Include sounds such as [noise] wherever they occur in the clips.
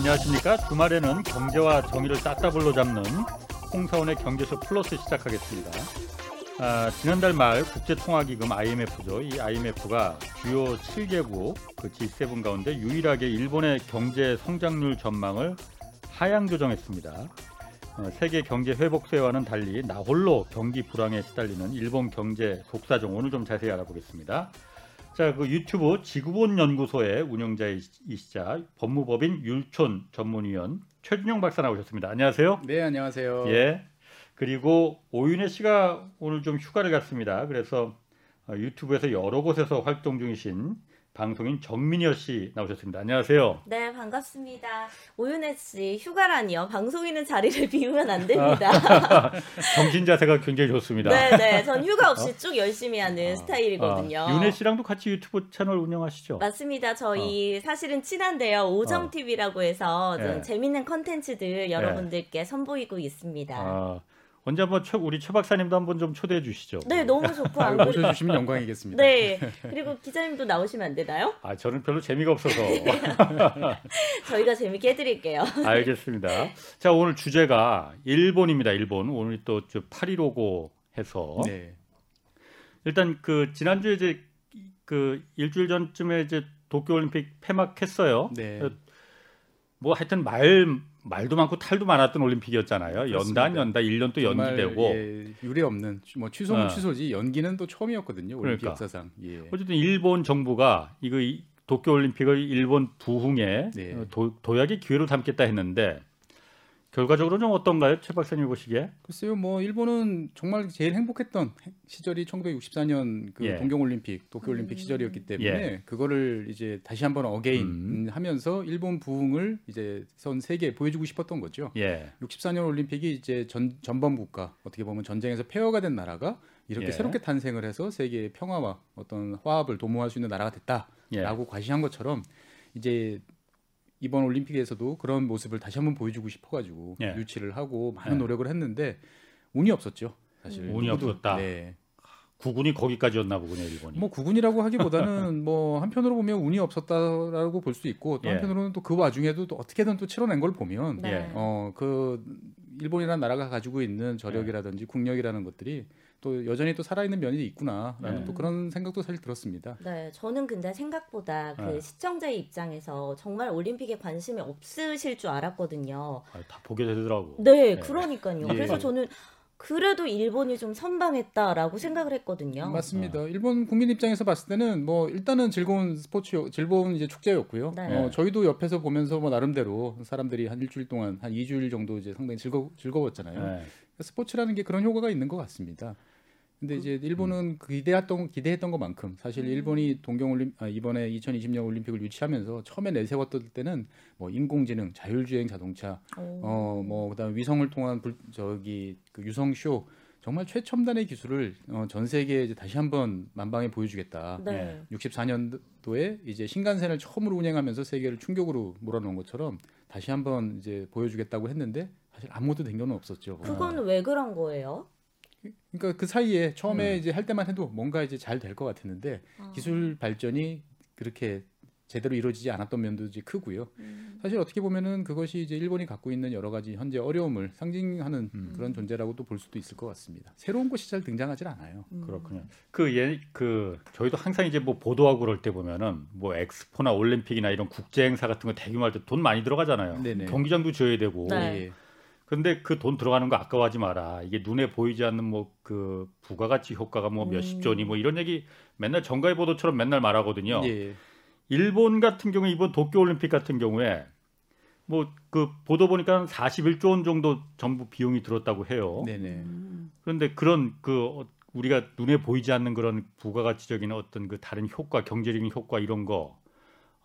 네, 안녕하십니까. 주말에는 경제와 정의를 따따블로 잡는 홍사원의 경제쇼 플러스 시작하겠습니다. 아, 지난달 말 국제통화기금 IMF죠. 이 IMF가 주요 7개국 그 G7 가운데 유일하게 일본의 경제 성장률 전망을 하향 조정했습니다. 어, 세계 경제 회복세와는 달리 나홀로 경기 불황에 시달리는 일본 경제 속사정 오늘 좀 자세히 알아보겠습니다. 자, 그 유튜브 지구본 연구소의 운영자이시자 법무법인 율촌 전문위원 최준영 박사 나오셨습니다. 안녕하세요. 네, 안녕하세요. 예. 그리고 오윤혜 씨가 오늘 좀 휴가를 갔습니다. 그래서 어, 유튜브에서 여러 곳에서 활동 중이신 방송인 정민여 씨 나오셨습니다. 안녕하세요. 네, 반갑습니다. 오윤혜 씨, 휴가라니요. 방송인은 자리를 [laughs] 비우면 안 됩니다. [laughs] 정신 자세가 굉장히 좋습니다. 네, 네. 전 휴가 없이 쭉 열심히 하는 스타일이거든요. 아, 윤혜 씨랑도 같이 유튜브 채널 운영하시죠? 맞습니다. 저희 사실은 친한데요. 오정 어. TV라고 해서 좀 예. 재밌는 컨텐츠들 여러분들께 선보이고 있습니다. 아, 언제 한번 최, 우리 최 박사님도 한번 좀 초대해 주시죠. 네, 너무 좋고 안 아, 그래도 모셔 주시면 영광이겠습니다. 네. [laughs] 그리고 기자님도 나오시면 안 되나요? 아, 저는 별로 재미가 없어서. [laughs] 저희가 재밌게 해드릴게요. [laughs] 알겠습니다. 자, 오늘 주제가 일본입니다. 일본. 오늘 또 8155 해서 네. 일단 그 지난주에 이제 그 일주일 전쯤에 이제 도쿄 올림픽 폐막했어요. 네. 뭐 하여튼 말 말도 많고 탈도 많았던 올림픽이었잖아요. 안 연다 1년 또 연기되고 예, 유례 없는 뭐 취소는 어. 취소지 연기는 또 처음이었거든요. 올림픽 그러니까. 역사상. 예. 어쨌든 일본 정부가 이거 이 도쿄 올림픽을 일본 부흥에 네. 어, 도, 도약의 기회로 삼겠다 했는데 결과적으로 좀 어떤가요, 최 박사님 보시기에? 글쎄요, 뭐 일본은 정말 제일 행복했던 시절이 1964년 그 예. 동경 올림픽, 도쿄 올림픽 음. 시절이었기 때문에 예. 그거를 이제 다시 한번 again 음. 하면서 일본 부흥을 이제 전 세계에 보여주고 싶었던 거죠. 예, 64년 올림픽이 이제 전, 전범 국가 어떻게 보면 전쟁에서 폐허가 된 나라가 이렇게 예. 새롭게 탄생을 해서 세계의 평화와 어떤 화합을 도모할 수 있는 나라가 예. 됐다라고 과시한 것처럼 이제 이번 올림픽에서도 그런 모습을 다시 한번 보여주고 싶어가지고 예. 유치를 하고 많은 예. 노력을 했는데 운이 없었죠 사실 운이 누구도. 없었다. 네. 구군이 거기까지였나 보군요, 일본이. 뭐 구군이라고 하기보다는 [laughs] 뭐 한편으로 보면 운이 없었다라고 볼 수 있고 또 예. 한편으로는 또 그 와중에도 또 어떻게든 또 치러낸 걸 보면 네. 예. 어그 일본이라는 나라가 가지고 있는 저력이라든지 국력이라는 것들이 또 여전히 또 살아있는 면이 있구나라는 네. 또 그런 생각도 사실 들었습니다. 네, 저는 근데 생각보다 그 네. 시청자의 입장에서 정말 올림픽에 관심이 없으실 줄 알았거든요. 아, 다 보게 되더라고. 네, 네. 그러니까요. 예. 그래서 저는 그래도 일본이 좀 선방했다라고 생각을 했거든요. 맞습니다. 일본 국민 입장에서 봤을 때는 뭐 일단은 즐거운 스포츠, 즐거운 이제 축제였고요. 네. 어, 저희도 옆에서 보면서 뭐 나름대로 사람들이 한 일주일 동안 한 2주일 정도 이제 상당히 즐거 즐거웠잖아요. 네. 스포츠라는 게 그런 효과가 있는 것 같습니다. 근데 이제 일본은 기대했던 기대했던 것만큼 사실 일본이 동경 올림 아, 이번에 2020년 올림픽을 유치하면서 처음에 내세웠던 때는 뭐 인공지능, 자율주행 자동차, 오. 어뭐 그다음 위성을 통한 불, 저기 그 유성 쇼 정말 최첨단의 기술을 어, 전 세계에 이제 다시 한번 만방에 보여주겠다. 네. 64년도에 이제 신간센을 처음으로 운행하면서 세계를 충격으로 몰아넣은 것처럼 다시 한번 이제 보여주겠다고 했는데 사실 아무것도 된 경우는 없었죠. 그건 왜 그런 거예요? 그러니까 그 사이에 처음에 음. 이제 할 때만 해도 뭔가 이제 잘 될 것 같았는데 아. 기술 발전이 그렇게 제대로 이루어지지 않았던 면도 이제 크고요. 음. 사실 어떻게 보면은 그것이 이제 일본이 갖고 있는 여러 가지 현재 어려움을 상징하는 음. 그런 존재라고도 볼 수도 있을 것 같습니다. 새로운 것이 잘 등장하지 않아요. 음. 그렇군요. 그, 예, 그, 저희도 항상 이제 뭐 보도하고 그럴 때 보면은 뭐 엑스포나 올림픽이나 이런 국제 행사 같은 거 대규모 할 때 돈 많이 들어가잖아요. 네네. 경기장도 지어야 되고. 네. 예. 근데 그 돈 들어가는 거 아까워하지 마라. 이게 눈에 보이지 않는 뭐 그 부가가치 효과가 뭐 몇십 음. 조니 뭐 이런 얘기 맨날 정가의 보도처럼 맨날 말하거든요. 예. 일본 같은 경우에 이번 도쿄 올림픽 같은 경우에 뭐 그 보도 보니까 41조 원 정도 전부 비용이 들었다고 해요. 네네. 음. 그런데 그런 그 어, 우리가 눈에 보이지 않는 그런 부가가치적인 어떤 그 다른 효과, 경제적인 효과 이런 거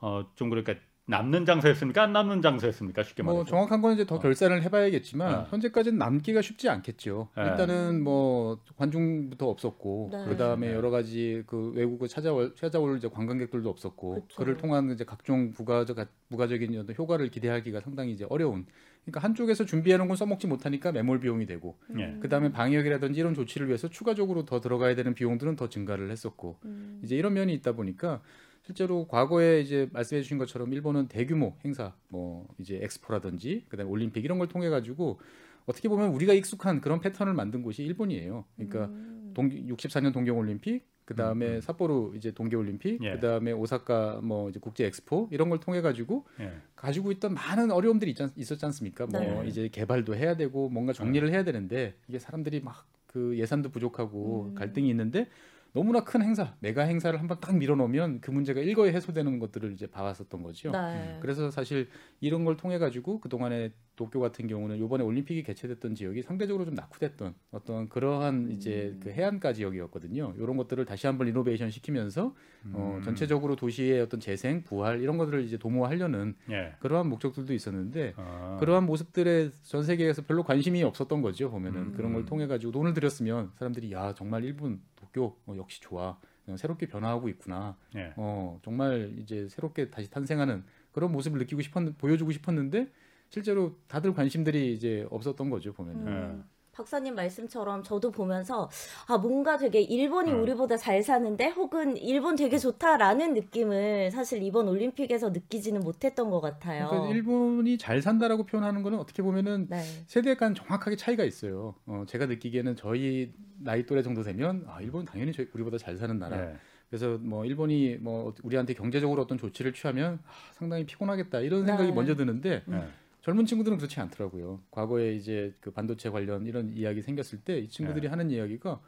어 좀 그러니까 남는 장사였습니까? 안 남는 장사였습니까? 쉽게 말해서. 뭐 정확한 건 이제 더 어. 결산을 해봐야겠지만 어. 현재까지는 남기가 쉽지 않겠죠. 네. 일단은 뭐 관중부터 없었고 네. 그다음에 네. 여러 가지 그 외국을 찾아올 찾아올 이제 관광객들도 없었고 그쵸. 그를 통한 이제 각종 부가적 부가적인 어떤 효과를 기대하기가 상당히 이제 어려운. 그러니까 한쪽에서 준비해 놓은 건 써먹지 못하니까 매몰 비용이 되고 예. 그다음에 방역이라든지 이런 조치를 위해서 추가적으로 더 들어가야 되는 비용들은 더 증가를 했었고 음. 이제 이런 면이 있다 보니까 실제로 과거에 이제 말씀해 주신 것처럼 일본은 대규모 행사 뭐 이제 엑스포라든지 그다음에 올림픽 이런 걸 통해 가지고 어떻게 보면 우리가 익숙한 그런 패턴을 만든 곳이 일본이에요. 그러니까 음. 동 64년 동경 올림픽 그다음에 음, 음. 삿포로 이제 동계 올림픽 예. 그다음에 오사카 뭐 이제 국제 엑스포 이런 걸 통해 가지고 예. 가지고 있던 많은 어려움들이 있, 있었지 않습니까? 뭐 네. 이제 개발도 해야 되고 뭔가 정리를 해야 되는데 이게 사람들이 막 그 예산도 부족하고 음. 갈등이 있는데 너무나 큰 행사, 메가 행사를 한번 딱 밀어놓으면 그 문제가 일거에 해소되는 것들을 이제 봐왔었던 거죠. 네. 그래서 사실 이런 걸 통해 가지고 그 동안에 도쿄 같은 경우는 이번에 올림픽이 개최됐던 지역이 상대적으로 좀 낙후됐던 어떤 그러한 이제 음. 그 해안가 지역이었거든요. 이런 것들을 다시 한번 리노베이션 시키면서 어, 음. 전체적으로 도시의 어떤 재생, 부활 이런 것들을 이제 도모하려는 예. 그러한 목적들도 있었는데 아. 그러한 모습들에 전 세계에서 별로 관심이 없었던 거죠 보면은 음. 그런 걸 통해 가지고 돈을 들였으면 사람들이 야 정말 일본 도쿄 어, 역시 좋아 어, 새롭게 변화하고 있구나 예. 어 정말 이제 새롭게 다시 탄생하는 그런 모습을 느끼고 싶었 보여주고 싶었는데 실제로 다들 관심들이 이제 없었던 거죠 보면은 음. 박사님 말씀처럼 저도 보면서 아 뭔가 되게 일본이 음. 우리보다 잘 사는데 혹은 일본 되게 좋다라는 느낌을 사실 이번 올림픽에서 느끼지는 못했던 것 같아요. 그러니까 일본이 잘 산다라고 표현하는 거는 어떻게 보면은 네. 세대 간 정확하게 차이가 있어요. 어, 제가 느끼기에는 저희 나이 또래 정도 되면 아, 일본 당연히 저희 우리보다 잘 사는 나라. 예. 그래서 뭐 일본이 뭐 우리한테 경제적으로 어떤 조치를 취하면 아, 상당히 피곤하겠다 이런 생각이 네. 먼저 드는데 예. 젊은 친구들은 그렇지 않더라고요. 과거에 이제 그 반도체 관련 이런 이야기 생겼을 때이 네. 친구들이 하는 이야기가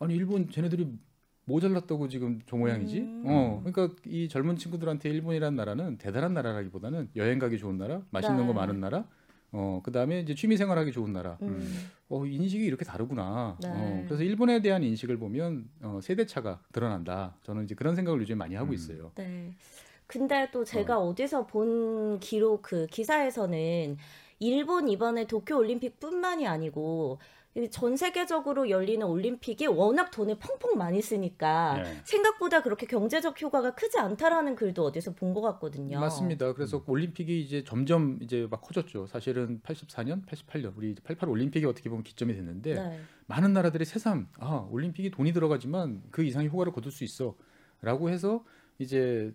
아니 일본 쟤네들이 모자랐다고 지금 저 모양이지? 음. 어, 그러니까 이 젊은 친구들한테 일본이라는 나라는 대단한 나라라기보다는 여행 가기 좋은 나라, 맛있는 네. 거 많은 나라, 어, 그 다음에 이제 취미 생활하기 좋은 나라. 음. 어, 인식이 이렇게 다르구나. 네. 어, 그래서 일본에 대한 인식을 보면 어, 세대 차가 드러난다. 저는 이제 그런 생각을 요즘 많이 하고 음. 있어요. 네. 근데 또 제가 어. 디서 본 기록 그 기사에서는 일본 이번에 도쿄 올림픽뿐만이 아니고 이전 세계적으로 열리는 올림픽이 워낙 돈을 펑펑 많이 쓰니까 예. 생각보다 그렇게 경제적 효과가 크지 않다라는 글도 어디서 본 것 같거든요. 맞습니다. 그래서 올림픽이 이제 점점 이제 막 커졌죠. 사실은 84년, 88년 우리 88 올림픽이 어떻게 보면 기점이 됐는데 네. 많은 나라들이 새삼 아 올림픽이 돈이 들어가지만 그 이상의 효과를 거둘 수 있어라고 해서 이제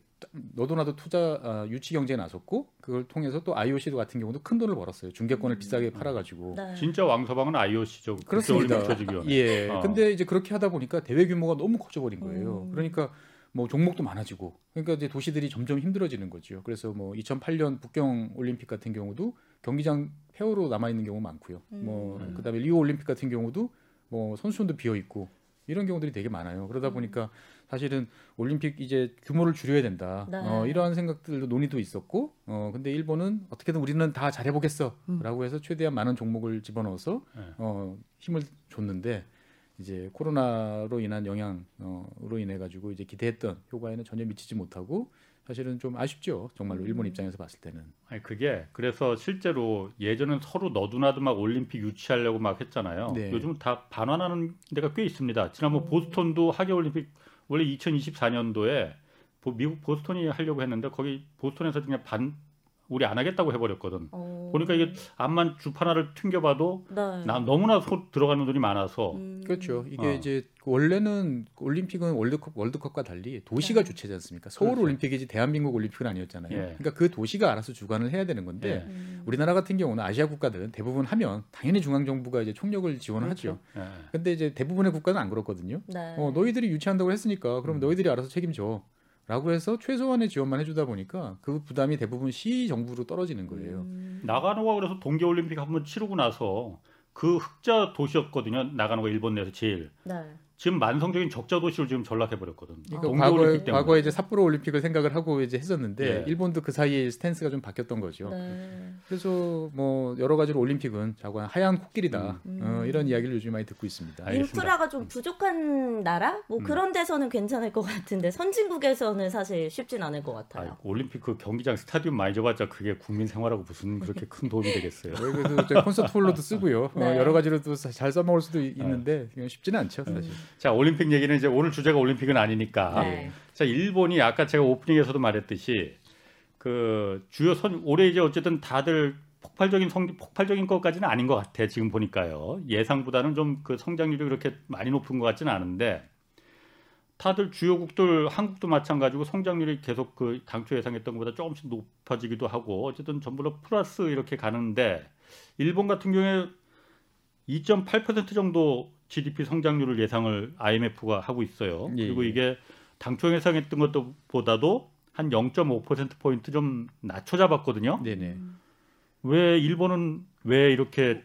너도 나도 투자 아, 유치 경제에 나섰고 그걸 통해서 또 IOC 같은 경우도 큰 돈을 벌었어요. 중계권을 음. 비싸게 팔아가지고. 네. 진짜 왕서방은 IOC죠. 그렇습니다. 올림픽 조직위원회. 예. 어. 근데 이제 그렇게 하다 보니까 대회 규모가 너무 커져버린 거예요. 음. 그러니까 뭐 종목도 많아지고 그러니까 이제 도시들이 점점 힘들어지는 거죠. 그래서 뭐 2008년 북경 올림픽 같은 경우도 경기장 폐허로 남아 있는 경우 많고요. 뭐 음. 그다음에 리오 올림픽 같은 경우도 뭐 선수촌도 비어 있고 이런 경우들이 되게 많아요. 그러다 음. 보니까 사실은 올림픽 이제 규모를 줄여야 된다. 네. 어, 이러한 생각들도 논의도 있었고, 어 근데 일본은 어떻게든 우리는 다 잘해보겠어라고 해서 최대한 많은 종목을 집어넣어서 네. 어, 힘을 줬는데 이제 코로나로 인한 영향으로 인해 가지고 이제 기대했던 효과에는 전혀 미치지 못하고 사실은 좀 아쉽죠. 정말로 일본 음. 입장에서 봤을 때는. 아니 그게 그래서 실제로 예전엔 서로 너도나도 막 올림픽 유치하려고 막 했잖아요. 네. 요즘 다 반환하는 데가 꽤 있습니다. 지난번 음. 보스턴도 하계 올림픽 원래 2024년도에 미국 보스턴이 하려고 했는데 거기 보스턴에서 그냥 반 우리 안 하겠다고 해버렸거든. 어. 보니까 이게 암만 주 하나를 튕겨봐도 네. 나 너무나 소, 들어가는 돈이 많아서 음. 그렇죠. 이게 어. 이제 원래는 올림픽은 월드컵 월드컵과 달리 도시가 네. 주체지 않습니까? 서울 그렇죠. 올림픽이지 대한민국 올림픽은 아니었잖아요. 예. 그러니까 그 도시가 알아서 주관을 해야 되는 건데 예. 음. 우리나라 같은 경우는 아시아 국가들은 대부분 하면 당연히 중앙 정부가 이제 총력을 지원을 하죠. 예. 근데 이제 대부분의 국가는 안 그렇거든요. 네. 어, 너희들이 유치한다고 했으니까 그럼 음. 너희들이 알아서 책임져. 라고 해서 최소한의 지원만 해주다 보니까 그 부담이 대부분 시 정부로 떨어지는 거예요. 음. 나가노가 그래서 동계 올림픽 한번 치르고 나서 그 흑자 도시였거든요. 나가노가 일본 내에서 제일. 네. 지금 만성적인 적자 도시로 지금 전락해 버렸거든. 그러니까 동계 과거에, 올림픽 때문에. 과거에 이제 삿포로 올림픽을 생각을 하고 이제 했었는데 예. 일본도 그 사이에 스탠스가 좀 바뀌었던 거죠. 네. 그래서 뭐 여러 가지로 올림픽은 자관 하얀 코끼리다 음. 어, 이런 이야기를 요즘 많이 듣고 있습니다. 알겠습니다. 인프라가 좀 부족한 나라? 뭐 음. 그런 데서는 괜찮을 것 같은데 선진국에서는 사실 쉽진 않을 것 같아요. 아, 올림픽 그 경기장 스타디움 많이 줘봤자 그게 국민 생활하고 무슨 그렇게 큰 도움이 되겠어요. 네, 그래서 콘서트 홀로도 쓰고요. 네. 어, 여러 가지로도 사- 잘 써먹을 수도 있- 있는데 쉽지는 않죠, 사실. 음. 자 올림픽 얘기는 이제 오늘 주제가 올림픽은 아니니까. 네. 자 일본이 아까 제가 오프닝에서도 말했듯이 그 주요 선 올해 이제 어쨌든 다들 폭발적인 성 폭발적인 것까지는 아닌 것 같아 지금 보니까요 예상보다는 좀 그 성장률이 그렇게 많이 높은 것 같지는 않은데 다들 주요국들 한국도 마찬가지고 성장률이 계속 그 당초 예상했던 것보다 조금씩 높아지기도 하고 어쨌든 전부 다 플러스 이렇게 가는데 일본 같은 경우에 2.8% 정도 GDP 성장률을 예상을 IMF가 하고 있어요. 예, 그리고 예. 이게 당초 예상했던 것보다도 한 0.5% 포인트 좀 낮춰 잡았거든요. 네네. 왜 일본은 왜 이렇게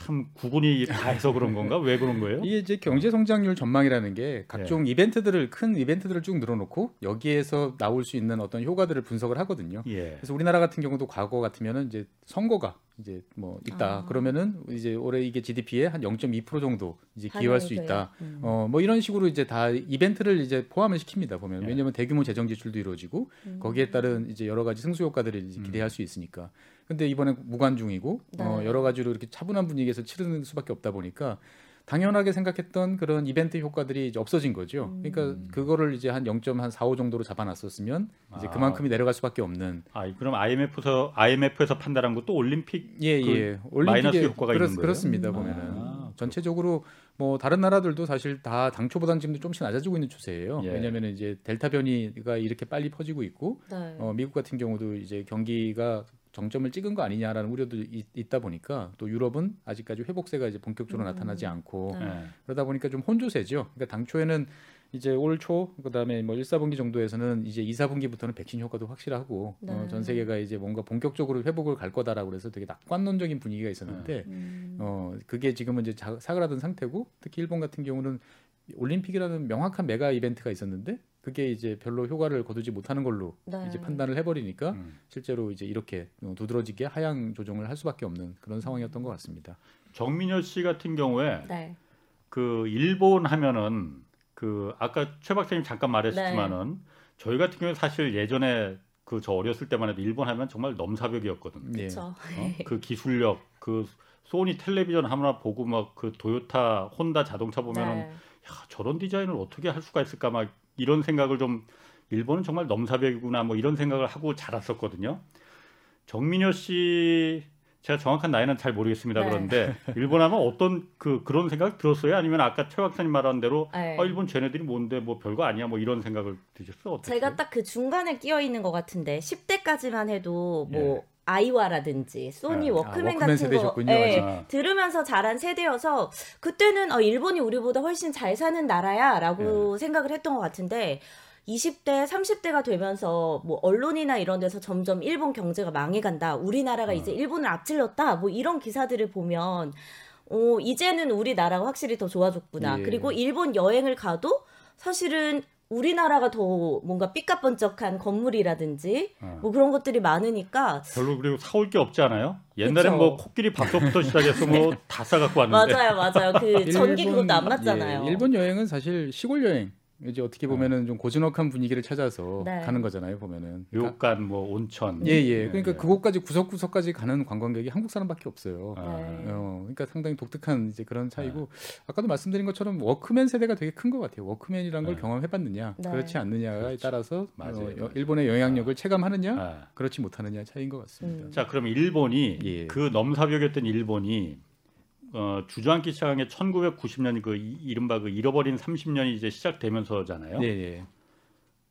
참 구분이 다 해서 그런 건가? 왜 그런 거예요? 이게 이제 경제 성장률 전망이라는 게 각종 이벤트들을 큰 이벤트들을 쭉 늘어놓고 여기에서 나올 수 있는 어떤 효과들을 분석을 하거든요. 예. 그래서 우리나라 같은 경우도 과거 같으면은 이제 선거가 이제 뭐 있다 아. 그러면은 이제 올해 이게 GDP의 한0.2% 정도 이제 기여할 수 있다. 음. 어뭐 이런 식으로 이제 다 이벤트를 이제 포함을 시킵니다 보면 예. 왜냐하면 대규모 재정 지출도 이루어지고 음. 거기에 따른 이제 여러 가지 승수 효과들을 이제 음. 기대할 수 있으니까. 근데 이번에 무관중이고 어, 네. 여러 가지로 이렇게 차분한 분위기에서 치르는 수밖에 없다 보니까 당연하게 생각했던 그런 이벤트 효과들이 이제 없어진 거죠. 음. 그러니까 그거를 이제 한 0.45 정도로 잡아놨었으면 이제 아. 그만큼이 내려갈 수밖에 없는. 아, 그럼 IMF에서 IMF에서 판단한 것도 올림픽 예, 그 예. 마이너스 올림픽에 효과가 그렇, 있는 거예요? 그렇습니다 음. 보면은 아, 전체적으로 뭐 다른 나라들도 사실 다 당초보다는 지금도 조금씩 낮아지고 있는 추세예요. 예. 왜냐하면 이제 델타 변이가 이렇게 빨리 퍼지고 있고 네. 어, 미국 같은 경우도 이제 경기가 정점을 찍은 거 아니냐라는 우려도 있, 있다 보니까 또 유럽은 아직까지 회복세가 이제 본격적으로 음. 나타나지 않고 네. 예. 그러다 보니까 좀 혼조세죠. 그러니까 당초에는 이제 올 초 그다음에 뭐 1, 4분기 정도에서는 이제 2, 4분기부터는 백신 효과도 확실하고 네. 어, 전 세계가 이제 뭔가 본격적으로 회복을 갈 거다라고 그래서 되게 낙관론적인 분위기가 있었는데 음. 어 그게 지금은 이제 자- 사그라든 상태고 특히 일본 같은 경우는 올림픽이라는 명확한 메가 이벤트가 있었는데 그게 이제 별로 효과를 거두지 못하는 걸로 네. 이제 판단을 해버리니까 음. 실제로 이제 이렇게 어, 두드러지게 하향 조정을 할 수밖에 없는 그런 상황이었던 것 같습니다. 정민여 씨 같은 경우에 네. 그 일본 하면은 그 아까 최 박사님 잠깐 말했지만은 저희 같은 경우에 사실 예전에 그 저 어렸을 때만 해도 일본 하면 정말 넘사벽이었거든요. 예. 그렇죠. 어? [laughs] 그 기술력, 그 소니 텔레비전 하나 보고 막 그 도요타, 혼다 자동차 보면은 네. 야, 저런 디자인을 어떻게 할 수가 있을까 막 이런 생각을 좀 일본은 정말 넘사벽이구나 뭐 이런 생각을 하고 자랐었거든요. 정민여 씨 제가 정확한 나이는 잘 모르겠습니다. 네. 그런데 일본 하면 어떤 그 그런 생각 들었어요? 아니면 아까 최 박사님 말한 대로 네. 아 일본 쟤네들이 뭔데 뭐 별거 아니야 뭐 이런 생각을 드셨어요? 어떻게? 제가 딱 그 중간에 끼어 있는 것 같은데 10대까지만 해도 뭐 예. 아이와라든지 소니 아, 워크맨 워크맨 같은 세대셨군요. 거 예, 아. 들으면서 자란 세대여서 그때는 어, 일본이 우리보다 훨씬 잘 사는 나라야라고 네. 생각을 했던 것 같은데 20대, 30대가 되면서 뭐 언론이나 이런 데서 점점 일본 경제가 망해간다. 우리나라가 어. 이제 일본을 앞질렀다. 뭐 이런 기사들을 보면 어, 이제는 우리나라가 확실히 더 좋아졌구나. 예. 그리고 일본 여행을 가도 사실은 우리나라가 더 뭔가 삐까번쩍한 건물이라든지 어. 뭐 그런 것들이 많으니까 별로 그리고 사올 게 없지 않아요? 옛날엔 그쵸. 뭐 코끼리 밥솥부터 시작해서 뭐 [laughs] 다 싸갖고 왔는데 맞아요, 맞아요. 그 전기 [laughs] 일본- 그것도 안 맞잖아요. 예, 일본 여행은 사실 시골 여행 이제 어떻게 보면은 좀 고즈넉한 분위기를 찾아서 네. 가는 거잖아요 보면은. 료간 뭐 온천 예, 예. 그러니까 예. 그곳까지 구석구석까지 가는 관광객이 한국 사람밖에 없어요. 아. 네. 어, 그러니까 상당히 독특한 이제 그런 차이고 아까도 말씀드린 것처럼 워크맨 세대가 되게 큰 것 같아요. 워크맨이란 걸 네. 경험해봤느냐, 네. 그렇지 않느냐에 그렇죠. 따라서 맞아요, 어, 맞아요. 일본의 영향력을 체감하느냐, 아. 그렇지 못하느냐 차이인 것 같습니다. 음. 자, 그럼 일본이 예. 그 넘사벽이었던 일본이 어, 주저앉기 시작한 게 1990년 그 이- 이른바 그 잃어버린 30년이 이제 시작되면서잖아요. 예, 예.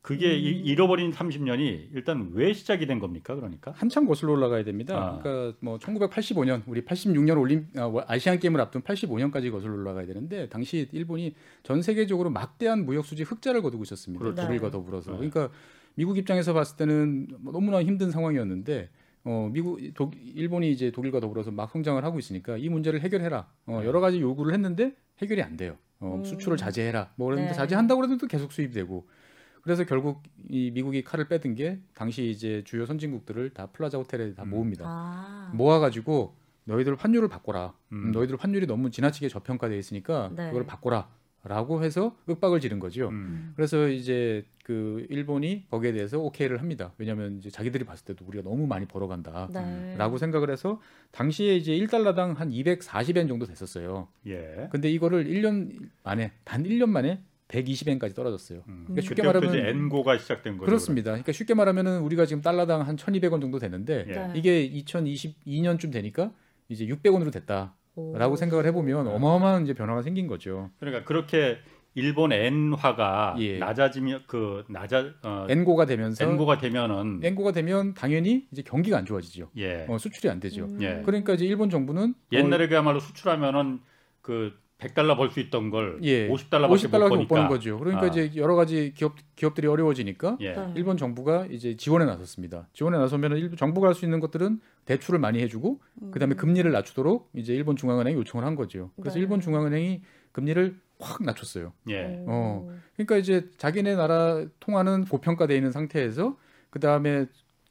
그게 이- 음. 잃어버린 30년이 일단 왜 시작이 된 겁니까? 그러니까 한참 거슬러 올라가야 됩니다. 아. 그러니까 뭐 1985년 우리 86년 올림 아, 아시안 게임을 앞둔 85년까지 거슬러 올라가야 되는데 당시 일본이 전 세계적으로 막대한 무역 수지 흑자를 거두고 있었습니다. 그렇죠. 독일과 네. 더불어서. 네. 그러니까 미국 입장에서 봤을 때는 뭐 너무나 힘든 상황이었는데 어 미국 독 일본이 이제 독일과 더불어서 막 성장을 하고 있으니까 이 문제를 해결해라. 어 네. 여러 가지 요구를 했는데 해결이 안 돼요. 어 음. 수출을 자제해라. 뭐 그랬는데 네. 자제한다고 그래도 또 계속 수입되고 그래서 결국 이 미국이 칼을 빼든 게 당시 이제 주요 선진국들을 다 플라자 호텔에 다 음. 모읍니다. 아. 모아가지고 너희들 환율을 바꿔라. 음. 음, 너희들 환율이 너무 지나치게 저평가돼 있으니까 네. 그걸 바꿔라 라고 해서 윽박을 지른 거죠. 음. 그래서 이제 그 일본이 거기에 대해서 오케이를 합니다. 왜냐하면 이제 자기들이 봤을 때도 우리가 너무 많이 벌어간다라고 네. 생각을 해서 당시에 이제 1달러당 한 240엔 정도 됐었어요. 예. 근데 이거를 1년 만에 단 1년 만에 120엔까지 떨어졌어요. 음. 그러니까 쉽게 말하면 이제 엔고가 시작된 거죠. 그렇습니다. 그러니까 쉽게 말하면은 우리가 지금 달러당 한 1,200원 정도 되는데 예. 네. 이게 2022년쯤 되니까 이제 600원으로 됐다 라고 오. 생각을 해보면 어마어마한 이제 변화가 생긴 거죠. 그러니까 그렇게 일본 엔화가 예. 낮아지면 그 낮아 어, 엔고가 되면서 엔고가 되면은 엔고가 되면 당연히 이제 경기가 안 좋아지죠. 예. 어, 수출이 안 되죠. 음. 예. 그러니까 이제 일본 정부는 옛날에 그야말로 수출하면은 그 100달러 벌 수 있던 걸 예, 50달러밖에 50달러밖에 못 못 버는 거죠. 그러니까 아. 이제 여러 가지 기업 기업들이 어려워지니까 예. 네. 일본 정부가 이제 지원에 나섰습니다. 지원에 나서면 일본 정부가 할 수 있는 것들은 대출을 많이 해주고 그다음에 금리를 낮추도록 이제 일본 중앙은행이 요청을 한 거죠. 그래서 네. 일본 중앙은행이 금리를 확 낮췄어요. 예. 어. 그러니까 이제 자기네 나라 통화는 고평가돼 있는 상태에서 그 다음에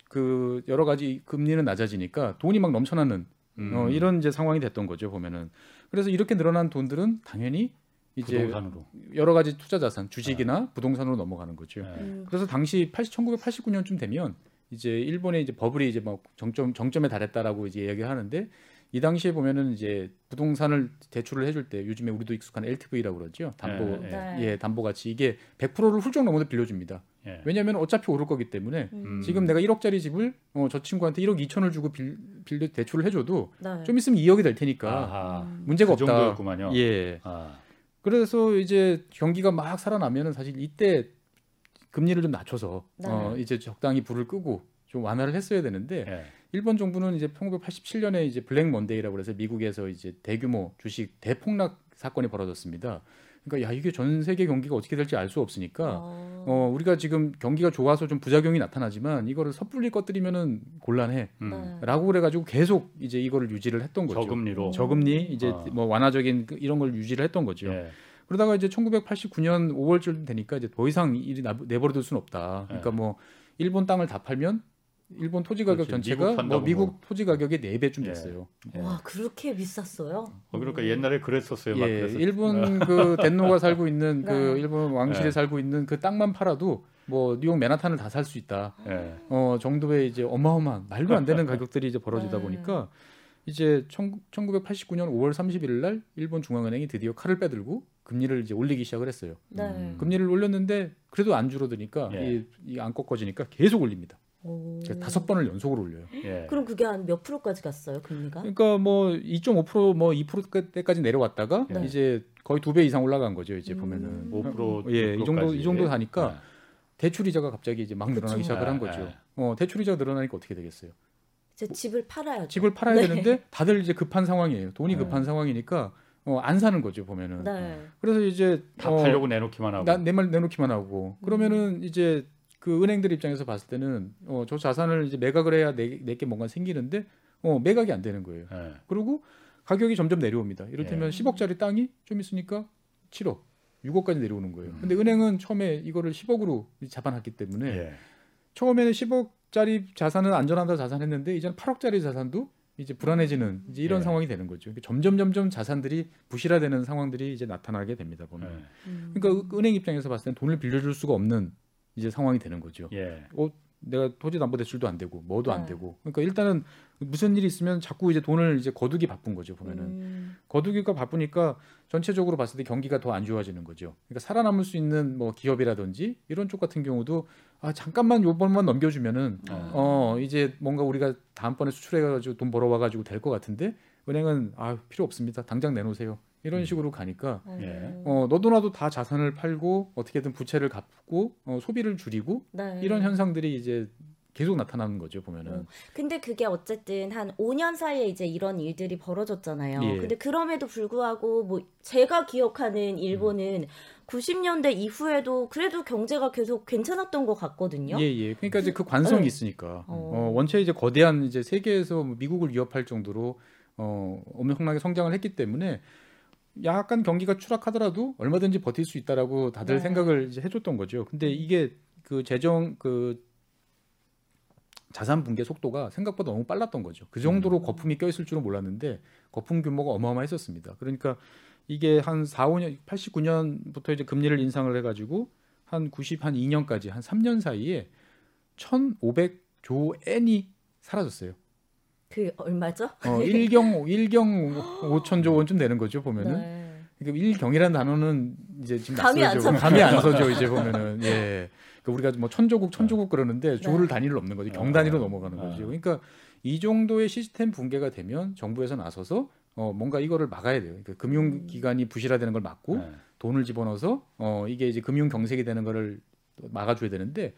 그 여러 가지 금리는 낮아지니까 돈이 막 넘쳐나는 음. 어, 이런 이제 상황이 됐던 거죠 보면은 그래서 이렇게 늘어난 돈들은 당연히 이제 부동산으로. 여러 가지 투자 자산 주식이나 부동산으로 넘어가는 거죠. 예. 음. 그래서 당시 80, 1989년쯤 되면 이제 일본의 이제 버블이 이제 막 정점 정점에 달했다라고 이제 이야기하는데 이 당시에 보면은 이제 부동산을 대출을 해줄 때 요즘에 우리도 익숙한 LTV라고 그러죠. 담보 예, 네. 예. 예, 담보 가치 이게 100%를 훌쩍 넘어도 빌려줍니다. 예. 왜냐하면 어차피 오를 거기 때문에 음. 지금 내가 1억짜리 집을 어, 저 친구한테 1억 2천을 주고 빌, 빌려 대출을 해줘도 네. 좀 있으면 2억이 될 테니까 아하. 음. 문제가 그 없다. 정도였구만요. 예. 아. 그래서 이제 경기가 막 살아나면은 사실 이때 금리를 좀 낮춰서 네. 어, 이제 적당히 불을 끄고 좀 완화를 했어야 되는데 예. 일본 정부는 이제 1987년에 이제 블랙 먼데이라고 해서 미국에서 이제 대규모 주식 대폭락 사건이 벌어졌습니다. 그러니까 야 이게 전 세계 경기가 어떻게 될지 알 수 없으니까 어. 어 우리가 지금 경기가 좋아서 좀 부작용이 나타나지만 이거를 섣불리 꺼뜨리면은 곤란해. 음. 네. 라고 그래가지고 계속 이제 이거를 유지를 했던 거죠. 저금리로. 저금리 이제 아. 뭐 완화적인 그 이런 걸 유지를 했던 거죠. 예. 그러다가 이제 1989년 5월쯤 되니까 이제 더 이상 일이 나- 내버려둘 수는 없다. 그러니까 네. 뭐 일본 땅을 다 팔면 일본 토지 가격 그렇지. 전체가 미국 뭐 미국 토지 가격의 4배쯤 예. 됐어요. 와 그렇게 비쌌어요? 어, 그러니까 옛날에 그랬었어요. 막 예, 일본 그 덴노가 살고 있는 그 네. 일본 왕실에 네. 살고 있는 그 땅만 팔아도 뭐 뉴욕 맨하탄을 다 살 수 있다. 예. 어 정도의 이제 어마어마한 말도 안 되는 가격들이 이제 벌어지다 네. 보니까 이제 1989년 5월 31일 날 일본 중앙은행이 드디어 칼을 빼들고 금리를 이제 올리기 시작을 했어요. 네. 음. 금리를 올렸는데 그래도 안 줄어드니까 예. 이안 꺾어지니까 계속 올립니다. 오. 그래서 다섯 번을 연속으로 올려요. 예. 그럼 그게 한 몇 프로까지 갔어요 금리가? 그러니까 뭐 2.5%뭐 2%대까지 내려왔다가 네. 이제 거의 두 배 이상 올라간 거죠. 이제 음. 보면은 5% 예, 이 정도 이 정도 하니까 예. 대출 이자가 갑자기 이제 막 늘어나기 그쵸. 시작을 한 예, 거죠. 예. 어, 대출 이자가 늘어나니까 어떻게 되겠어요? 이제 집을 팔아야죠. 집을 팔아야 네. 되는데 다들 이제 급한 상황이에요. 돈이 네. 급한 상황이니까 어, 안 사는 거죠 보면은. 네. 그래서 이제 다 어, 팔려고 내놓기만 하고. 내말 내놓기만 하고 그러면은 이제 그 은행들 입장에서 봤을 때는 어, 저 자산을 이제 매각을 해야 내, 내게 뭔가 생기는데 어, 매각이 안 되는 거예요. 예. 그리고 가격이 점점 내려옵니다. 이를테면 예. 10억짜리 땅이 좀 있으니까 7억, 6억까지 내려오는 거예요. 음. 근데 은행은 처음에 이거를 10억으로 잡아놨기 때문에 예. 처음에는 10억짜리 자산은 안전하다 자산했는데 이제는 8억짜리 자산도 이제 불안해지는 이제 이런 예. 상황이 되는 거죠. 그러니까 점점 점점 자산들이 부실화되는 상황들이 이제 나타나게 됩니다. 보면. 예. 음. 그러니까 은- 은행 입장에서 봤을 땐 돈을 빌려줄 수가 없는 이제 상황이 되는 거죠. 예. 내가 토지 담보 대출도 안 되고 뭐도 안 네. 되고. 그러니까 일단은 무슨 일이 있으면 자꾸 이제 돈을 이제 거두기 바쁜 거죠. 보면은. 음. 거두기가 바쁘니까 전체적으로 봤을 때 경기가 더 안 좋아지는 거죠. 그러니까 살아남을 수 있는 뭐 기업이라든지 이런 쪽 같은 경우도 아 잠깐만 요번만 넘겨주면은 아. 어 이제 뭔가 우리가 다음번에 수출해 가지고 돈 벌어와 가지고 될 것 같은데 은행은 아 필요 없습니다. 당장 내놓으세요. 이런 음. 식으로 가니까 어. 예. 어 너도 나도 다 자산을 팔고 어떻게든 부채를 갚고 어, 소비를 줄이고 네. 이런 현상들이 이제 계속 나타나는 거죠 보면은 어. 근데 그게 어쨌든 한 5년 사이에 이제 이런 일들이 벌어졌잖아요. 예. 근데 그럼에도 불구하고 뭐 제가 기억하는 음. 일본은 90년대 이후에도 그래도 경제가 계속 괜찮았던 것 같거든요. 예, 예. 그러니까 이제 그 관성이 네. 있으니까. 어. 어, 원체 이제 거대한 이제 세계에서 뭐 미국을 위협할 정도로 어, 엄청나게 성장을 했기 때문에 약간 경기가 추락하더라도 얼마든지 버틸 수 있다라고 다들 네. 생각을 이제 해줬던 거죠. 근데 이게 그 재정 그 자산 붕괴 속도가 생각보다 너무 빨랐던 거죠. 그 정도로 음. 거품이 껴있을 줄은 몰랐는데 거품 규모가 어마어마했었습니다. 그러니까 이게 한 4, 5년, 89년부터 이제 금리를 인상을 해가지고 한 90, 한 2년까지 한 3년 사이에 1,500조 엔이 사라졌어요. 그 얼마죠? 어, [laughs] 일경 일경 5천조 원쯤 되는 거죠 보면은. 네. 그러니까 일경이라는 단어는 이제 지금 감이 안 낯설죠. 서죠. 감이 안 서죠 이제 보면은 [laughs] 예. 그러니까 우리가 뭐 천조국 천조국 그러는데 조를 네. 단위로 넘는 거죠. 경 단위로 아. 넘어가는 아. 거죠. 그러니까 이 정도의 시스템 붕괴가 되면 정부에서 나서서 어 뭔가 이거를 막아야 돼요. 그러니까 금융 기관이 부실화되는 걸 막고 예. 돈을 집어넣어서 어 이게 이제 금융 경색이 되는 거를 막아줘야 되는데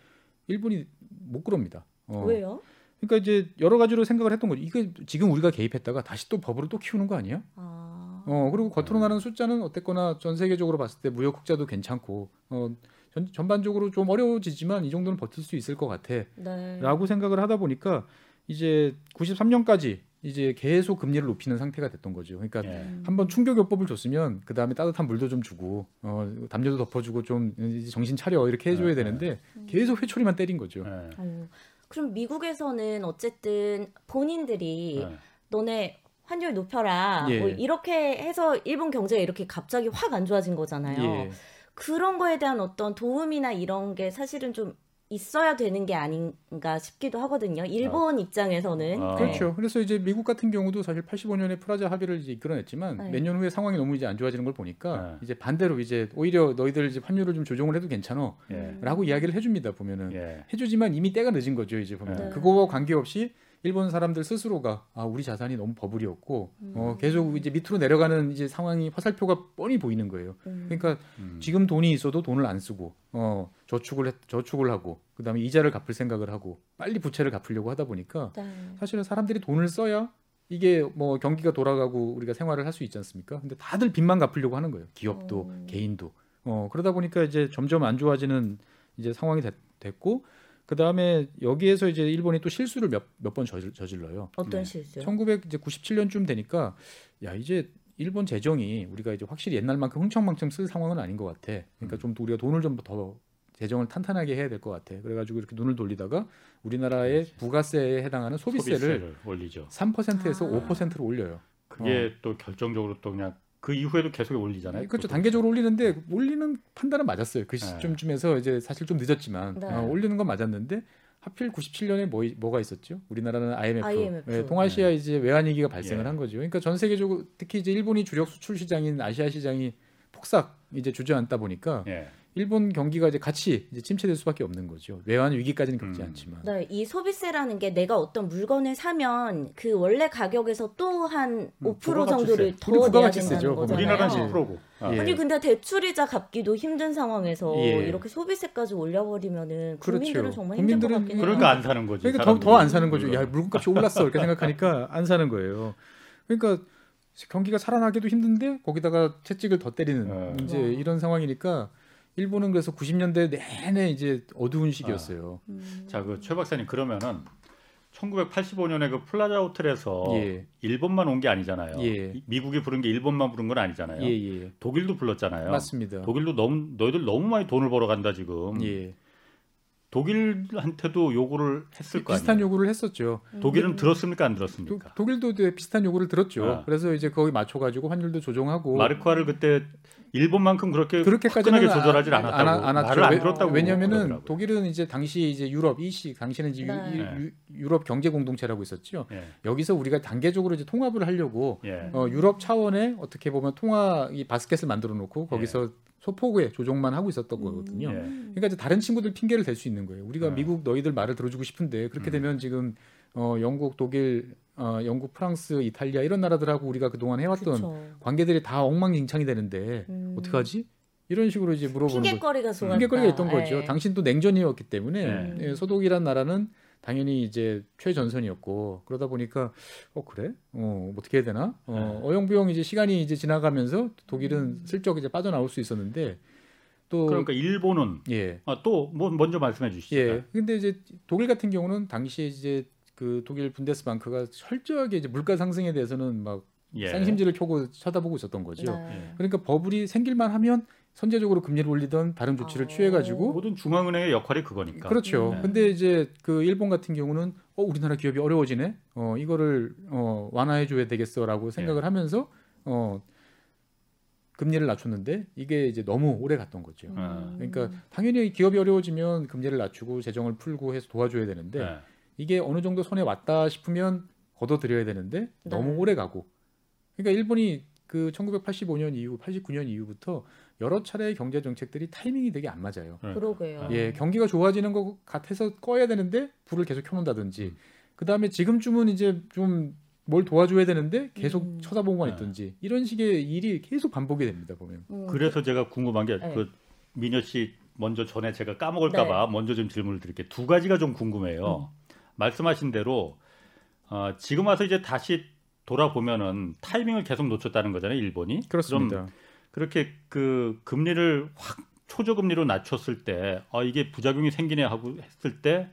일본이 못 그럽니다. 어. 왜요? 그러니까 이제 여러 가지로 생각을 했던 거죠. 이게 지금 우리가 개입했다가 다시 또 법으로 또 키우는 거 아니야? 아, 어 그리고 겉으로 나는 숫자는 어땠거나 전 세계적으로 봤을 때 무역 흑자도 괜찮고 어 전, 전반적으로 좀 어려워지지만 이 정도는 버틸 수 있을 것 같아라고 네. 생각을 하다 보니까 이제 93년까지 이제 계속 금리를 높이는 상태가 됐던 거죠. 그러니까 예. 한번 충격요법을 줬으면 그 다음에 따뜻한 물도 좀 주고 어 담요도 덮어주고 좀 이제 정신 차려 이렇게 해줘야 네, 되는데 계속 회초리만 때린 거죠. 예. 어, 그럼 미국에서는 어쨌든 본인들이 예. 너네 환율 높여라 예. 뭐 이렇게 해서 일본 경제가 이렇게 갑자기 확 안 좋아진 거잖아요. 예. 그런 거에 대한 어떤 도움이나 이런 게 사실은 좀 있어야 되는 게 아닌가 싶기도 하거든요. 일본 입장에서는 아. 네. 그렇죠. 그래서 이제 미국 같은 경우도 사실 85년에 프라자 합의를 이제 이끌어냈지만 네. 몇년 후에 상황이 너무 이제 안 좋아지는 걸 보니까 네. 이제 반대로 이제 오히려 너희들 이제 환율을 좀 조정을 해도 괜찮아라고 예. 이야기를 해줍니다 보면은 예. 해주지만 이미 때가 늦은 거죠 이제 보면 네. 그거와 관계없이 일본 사람들 스스로가 아 우리 자산이 너무 버블이었고 음. 어, 계속 이제 밑으로 내려가는 이제 상황이 화살표가 뻔히 보이는 거예요. 음. 그러니까 음. 지금 돈이 있어도 돈을 안 쓰고 어 저축을 했- 저축을 하고 그다음에 이자를 갚을 생각을 하고 빨리 부채를 갚으려고 하다 보니까 네. 사실은 사람들이 돈을 써야 이게 뭐 경기가 돌아가고 우리가 생활을 할 수 있지 않습니까? 근데 다들 빚만 갚으려고 하는 거예요. 기업도 어. 개인도. 어 그러다 보니까 이제 점점 안 좋아지는 이제 상황이 됐, 됐고 그 다음에 여기에서 이제 일본이 또 실수를 몇 몇 번 저질러요. 어떤 네. 실수요? 1997년쯤 되니까 야 이제 일본 재정이 우리가 이제 확실히 옛날만큼 흥청망청 쓸 상황은 아닌 것 같아. 그러니까 음. 좀더 우리가 돈을 좀 더 재정을 탄탄하게 해야 될 것 같아. 그래가지고 이렇게 눈을 돌리다가 우리나라의 그렇지. 부가세에 해당하는 소비세를, 소비세를 올리죠. 3%에서 아. 5%로 올려요. 그게 또 결정적으로 또 그냥 그 이후에도 계속 올리잖아요. 그렇죠. 또. 단계적으로 올리는데 올리는 판단은 맞았어요. 그 네. 시점쯤에서 이제 사실 좀 늦었지만 네. 어, 올리는 건 맞았는데 하필 97년에 뭐, 뭐가 있었죠? 우리나라는 IMF, IMF. 예, 동아시아 이제 외환 위기가 발생을 예. 한 거죠. 그러니까 전 세계적으로 특히 이제 일본이 주력 수출 시장인 아시아 시장이 폭삭 이제 주저앉다 보니까 예. 일본 경기가 이제 같이 이제 침체될 수밖에 없는 거죠. 외환 위기까지는 겪지 음. 않지만. 네, 이 소비세라는 게 내가 어떤 물건을 사면 그 원래 가격에서 또한 음, 5% 정도를 더 내야. 된다는 거잖아요. 우리나라는 예. 10%고. 아. 예. 아니 근데 대출이자 갚기도 힘든 상황에서 예. 이렇게 소비세까지 올려버리면은 그렇죠. 국민들은 정말 힘들 것 국민들은 같긴 해요. 그러니까 안 사는 거지. 그러니까 사람들이. 더안 사는 거죠. 야 물건값이 올랐어 이렇게 생각하니까 안 사는 거예요. 그러니까 경기가 살아나기도 힘든데 거기다가 채찍을 더 때리는 어. 이제 와. 이런 상황이니까 일본은 그래서 90년대 내내 이제 어두운 시기였어요. 음. 자, 그 최 박사님 그러면은 1985년에 그 플라자 호텔에서 예. 일본만 온 게 아니잖아요. 예. 이- 미국이 부른 게 일본만 부른 건 아니잖아요. 예, 예. 독일도 불렀잖아요. 맞습니다. 독일도 너무 너희들 너무 많이 돈을 벌어 간다 지금. 예. 독일한테도 요구를 했을 거 비슷한 아니에요. 요구를 했었죠. 독일은 들었습니까 안 도, 들었습니까? 독일도 이제 비슷한 요구를 들었죠. 아. 그래서 이제 거기 맞춰 가지고 환율도 조정하고 마르크화를 그때 일본만큼 그렇게 그렇게까지는 화끈하게 조절하질 아- 않았다고 안, 안 말을. 안 왜- 들었다고 왜냐면은 그러더라고요. 독일은 이제 당시 이제 유럽 이시 당시는 이제 유- 네. 유, 유럽 경제 공동체라고 있었죠. 예, 여기서 우리가 단계적으로 이제 통합을 하려고 예. 어, 유럽 차원의 어떻게 보면 통화 이 바스켓을 만들어 놓고 거기서 소폭의 조정만 하고 있었던 거거든요. 예. 그러니까 이제 다른 친구들 핑계를 댈 수 있는 거예요. 우리가 네. 미국 너희들 말을 들어주고 싶은데 그렇게 음. 되면 지금 어, 영국, 독일, 어, 영국, 프랑스, 이탈리아 이런 나라들하고 우리가 그동안 해왔던 그쵸. 관계들이 다 엉망진창이 되는데 음. 어떡하지? 이런 식으로 이제 물어보는 거. 핑계거리가 좋았다. 핑계거리가 있던 거죠. 예. 당신도 냉전이었기 때문에 네. 예, 소독이란 나라는 당연히 이제 최전선이었고 그러다 보니까 어 그래? 어 어떻게 해야 되나? 어 네. 어영부영 이제 시간이 이제 지나가면서 독일은 음. 슬쩍 이제 빠져나올 수 있었는데 또 그러니까 일본은 예. 아, 또 뭐, 먼저 말씀해 주시죠. 예. 근데 이제 독일 같은 경우는 당시에 이제 그 독일 분데스방크가 철저하게 이제 물가 상승에 대해서는 막 예. 쌍심지를 켜고 쳐다보고 있었던 거죠. 네. 그러니까 버블이 생길만 하면 선제적으로 금리를 올리던 다른 조치를 아. 취해가지고 모든 중앙은행의 역할이 그거니까. 그렇죠. 네. 근데 이제 그 일본 같은 경우는 어 우리나라 기업이 어려워지네. 어 이거를 어 완화해 줘야 되겠어라고 예. 생각을 하면서 어 금리를 낮췄는데 이게 이제 너무 오래 갔던 거죠. 아. 그러니까 당연히 기업이 어려워지면 금리를 낮추고 재정을 풀고 해서 도와줘야 되는데 예. 이게 어느 정도 손에 왔다 싶으면 걷어들여야 되는데 너무 네. 오래 가고 그러니까 일본이 그 1985년 이후 89년 이후부터 여러 차례의 경제 정책들이 타이밍이 되게 안 맞아요. 네. 그러게요. 예, 경기가 좋아지는 것 같아서 꺼야 되는데 불을 계속 켜놓는다든지 음. 그 다음에 지금쯤은 이제 좀 뭘 도와줘야 되는데 계속 음. 쳐다보고만 네. 있든지 이런 식의 일이 계속 반복이 됩니다 보면. 음, 그래서 제가 궁금한 게 네. 그 민여 씨 먼저 전에 제가 까먹을까봐 먼저 좀 질문을 드릴게요. 두 가지가 좀 궁금해요. 말씀하신 대로 어, 지금 와서 이제 다시 돌아보면은 타이밍을 계속 놓쳤다는 거잖아요, 일본이. 그렇습니다. 그렇게 그 금리를 확 초저금리로 낮췄을 때, 아 이게 부작용이 생기네 하고 했을 때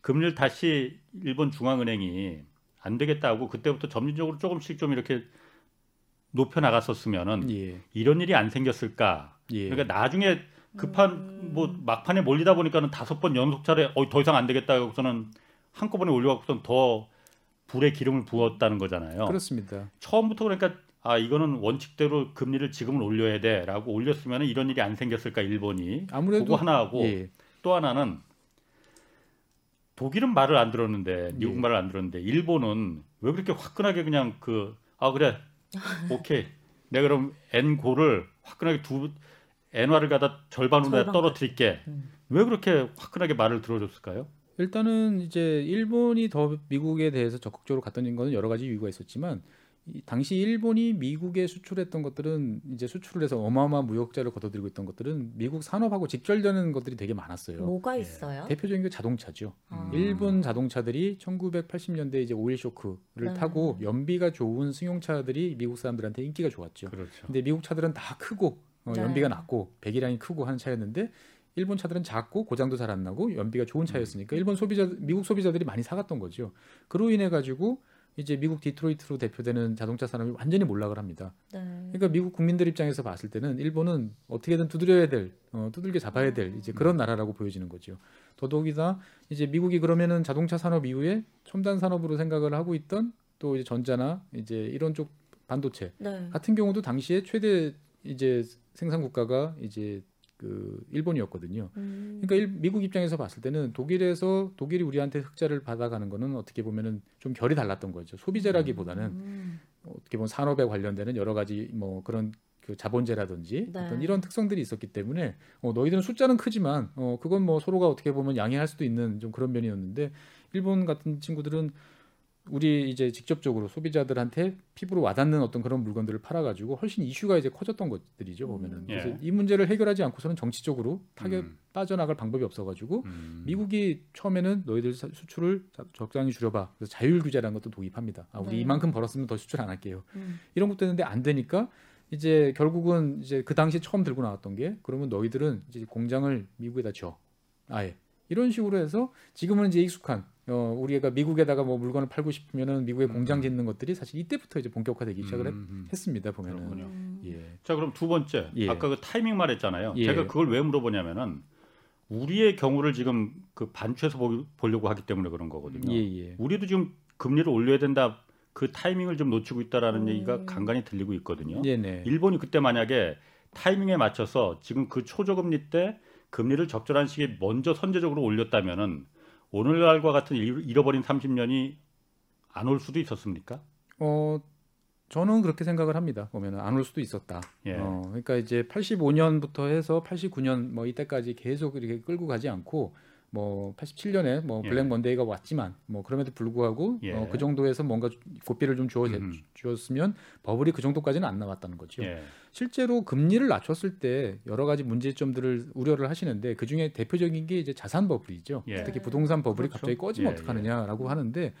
금리를 다시 일본 중앙은행이 안 되겠다 하고 그때부터 점진적으로 조금씩 좀 이렇게 높여 나갔었으면은 예. 이런 일이 안 생겼을까? 예. 그러니까 나중에 급한 음. 뭐 막판에 몰리다 보니까는 다섯 번 연속 차례 어, 더 이상 안 되겠다 하고서는 한꺼번에 올려갖고선 더 불에 기름을 부었다는 거잖아요. 그렇습니다. 처음부터 그러니까 아 이거는 원칙대로 금리를 지금은 올려야 돼라고 올렸으면 이런 일이 안 생겼을까 일본이 아무래도 그거 하나 하고 예. 또 하나는 독일은 말을 안 들었는데 미국 예. 말을 안 들었는데 일본은 왜 그렇게 화끈하게 그냥 그 아 그래 [laughs] 오케이 내가 그럼 n 고를 화끈하게 두 엔화를 갖다 절반으로 내가 절반. 떨어뜨릴게 음. 왜 그렇게 화끈하게 말을 들어줬을까요? 일단은 이제 일본이 더 미국에 대해서 적극적으로 갔던 거는 여러 가지 이유가 있었지만 이 당시 일본이 미국에 수출했던 것들은 이제 수출을 해서 어마어마한 무역자를 거둬들이고 있던 것들은 미국 산업하고 직결되는 것들이 되게 많았어요. 뭐가 예. 있어요? 대표적인 게 자동차죠. 아. 일본 자동차들이 1980년대 이제 오일 쇼크를 네. 타고 연비가 좋은 승용차들이 미국 사람들한테 인기가 좋았죠. 그렇죠. 근데 미국 차들은 다 크고 어, 네. 연비가 낮고 배기량이 크고 하는 차였는데 일본 차들은 작고 고장도 잘 안 나고 연비가 좋은 차였으니까 일본 소비자 미국 소비자들이 많이 사갔던 거죠. 그로 인해 가지고 이제 미국 디트로이트로 대표되는 자동차 산업이 완전히 몰락을 합니다. 네. 그러니까 미국 국민들 입장에서 봤을 때는 일본은 어떻게든 두드려야 될, 어, 두들겨 잡아야 될 이제 그런 나라라고 보여지는 거죠. 더더욱이나 이제 미국이 그러면은 자동차 산업 이후에 첨단 산업으로 생각을 하고 있던 또 이제 전자나 이제 이런 쪽 반도체 네. 같은 경우도 당시에 최대 이제 생산 국가가 이제 그 일본이었거든요. 음. 그러니까 일- 미국 입장에서 봤을 때는 독일에서 독일이 우리한테 흑자를 받아가는 거는 어떻게 보면은 좀 결이 달랐던 거죠. 소비자라기보다는 음. 어떻게 보면 산업에 관련되는 여러 가지 뭐 그런 그 자본제라든지 네. 어떤 이런 특성들이 있었기 때문에 어, 너희들은 숫자는 크지만 어, 그건 뭐 서로가 어떻게 보면 양해할 수도 있는 좀 그런 면이었는데 일본 같은 친구들은 우리 이제 직접적으로 소비자들한테 피부로 와닿는 어떤 그런 물건들을 팔아가지고 훨씬 이슈가 이제 커졌던 것들이죠 보면은 음. 그래서 예. 이 문제를 해결하지 않고서는 정치적으로 타격 음. 빠져나갈 방법이 없어가지고 음. 미국이 처음에는 너희들 사- 수출을 자- 적당히 줄여봐. 그래서 자율 규제라는 것도 도입합니다. 아, 우리 네. 이만큼 벌었으면 더 수출 안 할게요. 음. 이런 것도 했는데 안 되니까 이제 결국은 이제 그 당시 처음 들고 나왔던 게 그러면 너희들은 이제 공장을 미국에다 줘. 아예 이런 식으로 해서 지금은 이제 익숙한 어, 우리가 미국에다가 뭐 물건을 팔고 싶으면은 미국에 음. 공장 짓는 것들이 사실 이때부터 이제 본격화되기 시작을 했, 음, 음. 습니다 보면은 그렇군요. 음. 예. 자 그럼 두 번째 예. 아까 그 타이밍 말했잖아요. 예. 제가 그걸 왜 물어보냐면은 우리의 경우를 지금 그 반추해서 보, 보려고 하기 때문에 그런 거거든요. 예, 예. 우리도 지금 금리를 올려야 된다. 그 타이밍을 좀 놓치고 있다라는 음. 얘기가 간간히 들리고 있거든요. 예, 네. 일본이 그때 만약에 타이밍에 맞춰서 지금 그 초저금리 때 금리를 적절한 시기에 먼저 선제적으로 올렸다면은 오늘날과 같은 잃- 잃어버린 30년이 안 올 수도 있었습니까? 어 저는 그렇게 생각을 합니다. 보면은 안올 수도 있었다. 예. 어, 그러니까 이제 85년부터 해서 89년 뭐 이때까지 계속 이렇게 끌고 가지 않고 뭐 87년에 뭐 예. 블랙 먼데이가 왔지만 뭐 그럼에도 불구하고 예. 어, 그 정도에서 뭔가 고삐를 좀 주어 음. 주었으면 버블이 그 정도까지는 안 나왔다는 거죠. 예. 실제로 금리를 낮췄을 때 여러 가지 문제점들을 우려를 하시는데 그 중에 대표적인 게 이제 자산 버블이죠. 예. 특히 부동산 버블이 그렇죠. 갑자기 꺼지면 예, 어떡하느냐라고 하는데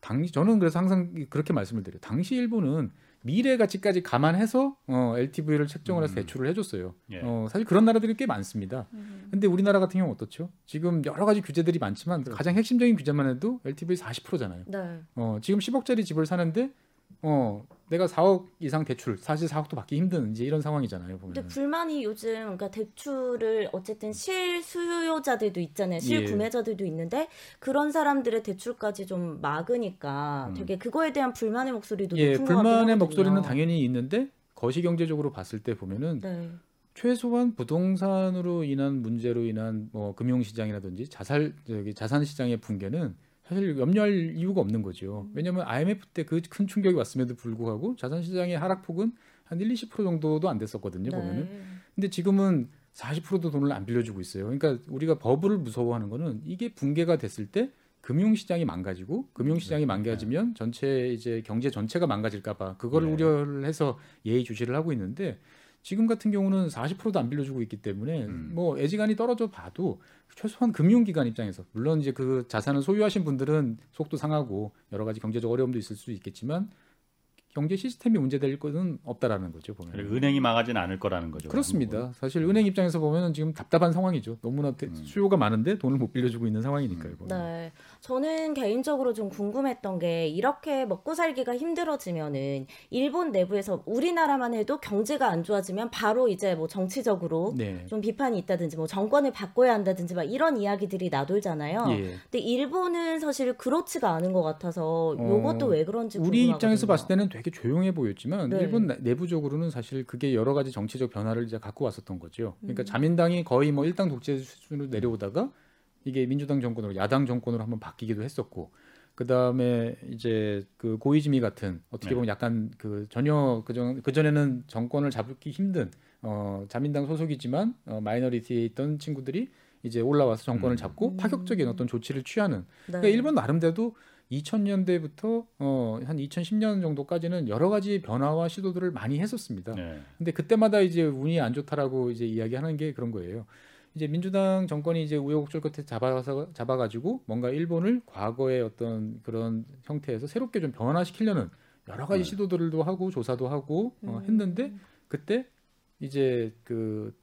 당시 저는 그래서 항상 그렇게 말씀을 드려요. 당시 일본은 미래 가치까지 감안해서 어, LTV를 책정을 해서 음. 대출을 해줬어요. 예. 어, 사실 그런 나라들이 꽤 많습니다. 음. 근데 우리나라 같은 경우 는 어떻죠? 지금 여러 가지 규제들이 많지만 가장 핵심적인 규제만 해도 LTV 40%잖아요. 네. 어, 지금 10억짜리 집을 사는데 어, 내가 4억 이상 대출 사실 4억도 받기 힘든 이제 이런 상황이잖아요. 보면. 근데 불만이 요즘 그러니까 대출을 어쨌든 실수요자들도 있잖아요. 실구매자들도 있는데 그런 사람들의 대출까지 좀 막으니까 음. 되게 그거에 대한 불만의 목소리도 예, 높은 불만의 하거든요. 목소리는 당연히 있는데 거시 경제적으로 봤을 때 보면은 네. 최소한 부동산으로 인한 문제로 인한 뭐 금융 시장이라든지 자살 저기 자산 시장의 붕괴는 사실 염려할 이유가 없는 거죠. 왜냐하면 IMF 때 그 큰 충격이 왔음에도 불구하고 자산 시장의 하락폭은 한 1, 20% 정도도 안 됐었거든요. 보면은. 네. 근데 지금은 40%도 돈을 안 빌려주고 있어요. 그러니까 우리가 버블을 무서워하는 거는 이게 붕괴가 됐을 때 금융시장이 망가지고 금융시장이 망가지면 전체 이제 경제 전체가 망가질까봐 그걸 네. 우려를 해서 예의 주시를 하고 있는데 지금 같은 경우는 40%도 안 빌려주고 있기 때문에 음. 뭐 애지간히 떨어져 봐도 최소한 금융기관 입장에서 물론 이제 그 자산을 소유하신 분들은 속도 상하고 여러 가지 경제적 어려움도 있을 수 있겠지만 경제 시스템이 문제될 것은 없다라는 거죠 보면. 은행이 망하지는 않을 거라는 거죠. 그렇습니다. 사실 은행 입장에서 보면 지금 답답한 상황이죠. 너무나 대- 음. 수요가 많은데 돈을 못 빌려주고 있는 상황이니까요. 이거는. 네. 저는 개인적으로 좀 궁금했던 게 이렇게 먹고 살기가 힘들어지면은 일본 내부에서 우리나라만 해도 경제가 안 좋아지면 바로 이제 뭐 정치적으로 네. 좀 비판이 있다든지 뭐 정권을 바꿔야 한다든지 막 이런 이야기들이 나돌잖아요. 예. 근데 일본은 사실 그렇지가 않은 것 같아서 요것도 어, 왜 그런지 우리 궁금하거든요. 입장에서 봤을 때는 되게 조용해 보였지만 네. 일본 나- 내부적으로는 사실 그게 여러 가지 정치적 변화를 이제 갖고 왔었던 거죠. 그러니까 음. 자민당이 거의 뭐 일당 독재 수준으로 내려오다가 이게 민주당 정권으로 야당 정권으로 한번 바뀌기도 했었고 그 다음에 이제 그 고이즈미 같은 어떻게 네. 보면 약간 그 전혀 그전 그 전에는 정권을 잡기 힘든 어 자민당 소속이지만 어, 마이너리티에 있던 친구들이 이제 올라와서 정권을 음. 잡고 음. 파격적인 어떤 조치를 취하는 네. 그러니까 일본 나름대로 2000년대부터 어, 한 2010년 정도까지는 여러 가지 변화와 시도들을 많이 했었습니다. 네. 근데 그때마다 이제 운이 안 좋다라고 이제 이야기하는 게 그런 거예요. 이제 민주당 정권이 이제 우여곡절 끝에 잡아서 잡아가지고 뭔가 일본을 과거의 어떤 그런 형태에서 새롭게 좀 변화시키려는 여러 가지 네. 시도들도 하고 조사도 하고 어, 음. 했는데 그때 이제 그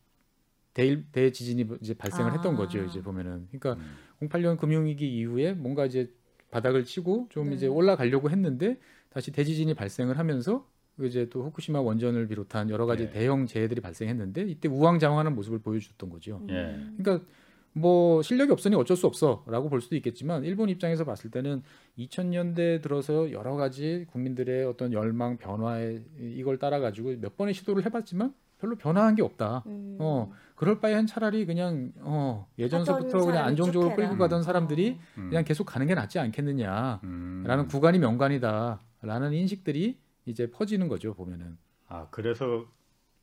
대, 대지진이 이제 발생을 했던 아. 거죠. 이제 보면은 그러니까 음. 08년 금융위기 이후에 뭔가 이제 바닥을 치고 좀 네. 이제 올라가려고 했는데 다시 대지진이 발생을 하면서 이제 또 후쿠시마 원전을 비롯한 여러 가지 네. 대형 재해들이 발생했는데 이때 우왕좌왕하는 모습을 보여줬던 거죠. 음. 예. 그러니까 뭐 실력이 없으니 어쩔 수 없어라고 볼 수도 있겠지만 일본 입장에서 봤을 때는 2000년대 들어서 여러 가지 국민들의 어떤 열망 변화에 이걸 따라 가지고 몇 번의 시도를 해봤지만 별로 변화한 게 없다. 음. 어 그럴 바에는 차라리 그냥 어 예전서부터 그냥 안정적으로 쭉 끌고. 가던 사람들이 음. 그냥 계속 가는 게 낫지 않겠느냐라는 음. 구간이 명관이다라는 인식들이 이제 퍼지는 거죠 보면은 아 그래서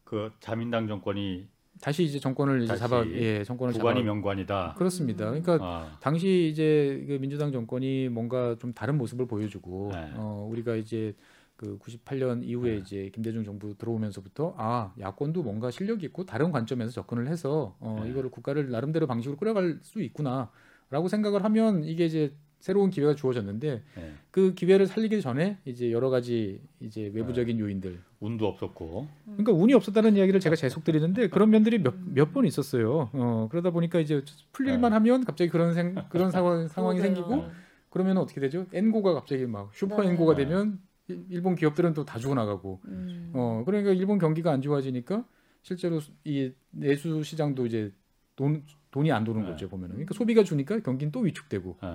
그 자민당 정권이 다시 이제 정권을 이제 다시 잡아 예 정권을 구간이 잡아 명관이다. 그렇습니다. 음. 그러니까 아, 당시 이제 그 민주당 정권이 뭔가 좀 다른 모습을 보여주고 네. 어 우리가 이제 그 98년 이후에 네. 이제 김대중 정부 들어오면서부터 아 야권도 뭔가 실력이 있고 다른 관점에서 접근을 해서 어 네. 이거를 국가를 나름대로 방식으로 끌어갈 수 있구나라고 생각을 하면 이게 이제 새로운 기회가 주어졌는데 예. 그 기회를 살리기 전에 이제 여러 가지 이제 네. 외부적인 요인들 운도 없었고. 그러니까 운이 없었다는 이야기를 제가 계속 드리는데 그런 면들이 몇몇번 있었어요. 어 그러다 보니까 이제 풀릴만 하면 갑자기 그런 생, 그런 상황 [laughs] 상황이. 생기고 그러면 어떻게 되죠? 엔고가 갑자기 막 슈퍼 네. 엔고가 네. 되면 일- 일본 기업들은 또 다 죽어나가고 음. 어 그러니까 일본 경기가 안 좋아지니까 실제로 이 내수 시장도 이제 돈 돈이 안 도는 네. 거죠 보면은 그러니까 소비가 주니까 경기는 또 위축되고 예.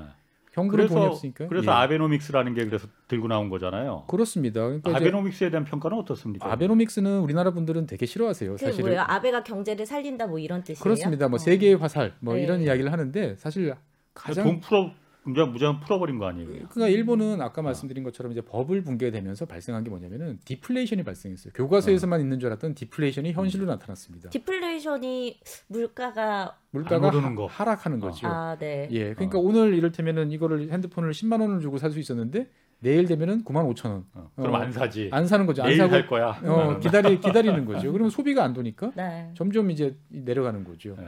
경부는 돈이 그래서 없으니까 그래서 예. 아베노믹스라는 게 그래서 들고 나온 거잖아요. 그렇습니다. 그러니까 아베노믹스에 대한 평가는 어떻습니까? 아베노믹스는 우리나라 분들은 되게 싫어하세요. 그게 사실은 뭐예요? 아베가 경제를 살린다 뭐 이런 뜻이에요? 그렇습니다. 뭐 어. 세계의 화살 뭐 네. 이런 이야기를 하는데 사실 가장 돈 풀어 무장 무장 풀어버린 거 아니에요? 그러니까 일본은 아까 말씀드린 것처럼 이제 버블 붕괴가 되면서 발생한 게 뭐냐면은 디플레이션이 발생했어요. 교과서에서만 있는 줄 알았던 디플레이션이 현실로 나타났습니다. 디플레이션이 물가가 물가가 하, 거. 하락하는 거죠. 아, 네. 예, 그러니까 오늘 이를테면은 이거를 핸드폰을 10만 원을 주고 살 수 있었는데 내일 되면은 9만 5천 원. 어, 그럼 어, 안 사지. 안 사는 거죠. 안 내일 사고 살 거야. 어, [laughs] 기다리 기다리는 거죠. 그러면 소비가 안 도니까 네. 점점 이제 내려가는 거죠. 예.